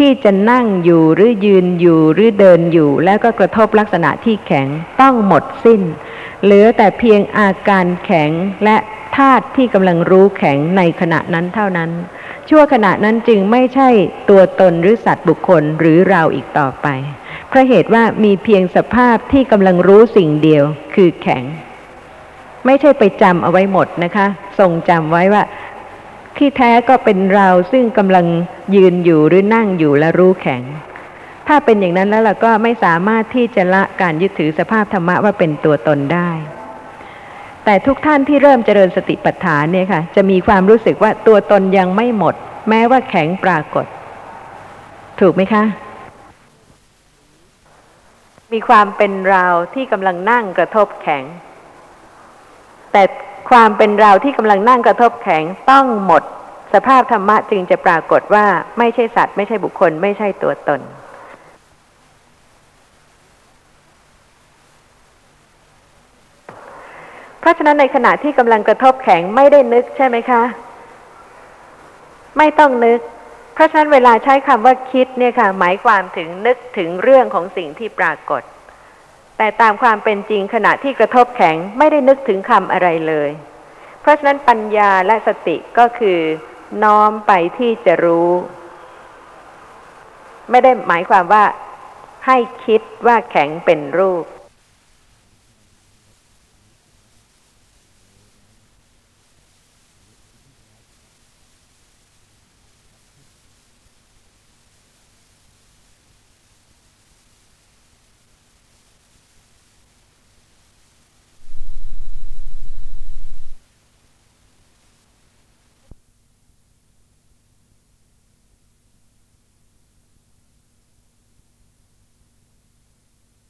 ที่จะนั่งอยู่หรือยืนอยู่หรือเดินอยู่ แล้วก็กระทบลักษณะที่แข็งต้องหมดสิ้น เหลือแต่เพียงอาการแข็งและธาตุที่กำลังรู้แข็งในขณะนั้นเท่านั้น ชั่วขณะนั้นจึงไม่ใช่ตัวตนหรือสัตว์บุคคลหรือเราอีกต่อไปเพราะเหตุว่ามีเพียงสภาพที่กำลังรู้สิ่งเดียวคือแข็ง ไม่ใช่ไปจำเอาไว้หมดนะคะ ทรงจำไว้ว่า ที่แท้ก็เป็นเราซึ่งกำลังยืนอยู่หรือนั่งอยู่และรู้แข็ง ถ้าเป็นอย่างนั้นแล้วเราก็ไม่สามารถที่จะละการยึดถือสภาพธรรมะว่าเป็นตัวตนได้ แต่ทุกท่านที่เริ่มเจริญสติปัฏฐานเนี่ยค่ะ จะมีความรู้สึกว่าตัวตนยังไม่หมด แม้ว่าแข็งปรากฏ ถูกไหมคะมีความเป็นเราที่กำลังนั่งกระทบแข็ง แต่ ความเป็นเราที่กำลังนั่งกระทบแข็งต้องหมด สภาพธรรมะจึงจะปรากฏว่าไม่ใช่สัตว์ ไม่ใช่บุคคล ไม่ใช่ตัวตนเพราะฉะนั้นในขณะที่กำลังกระทบแข็งไม่ได้นึกใช่ไหมคะ ไม่ต้องนึก เพราะฉะนั้นเวลาใช้คำว่าคิดเนี่ยค่ะ หมายความถึงนึกถึงเรื่องของสิ่งที่ปรากฏ แต่ตามความเป็นจริงขณะที่กระทบแข็งไม่ได้นึกถึงคำอะไรเลย เพราะฉะนั้นปัญญาและสติก็คือ น้อมไปที่จะรู้ ไม่ได้หมายความว่าให้คิดว่าแข็งเป็นรูป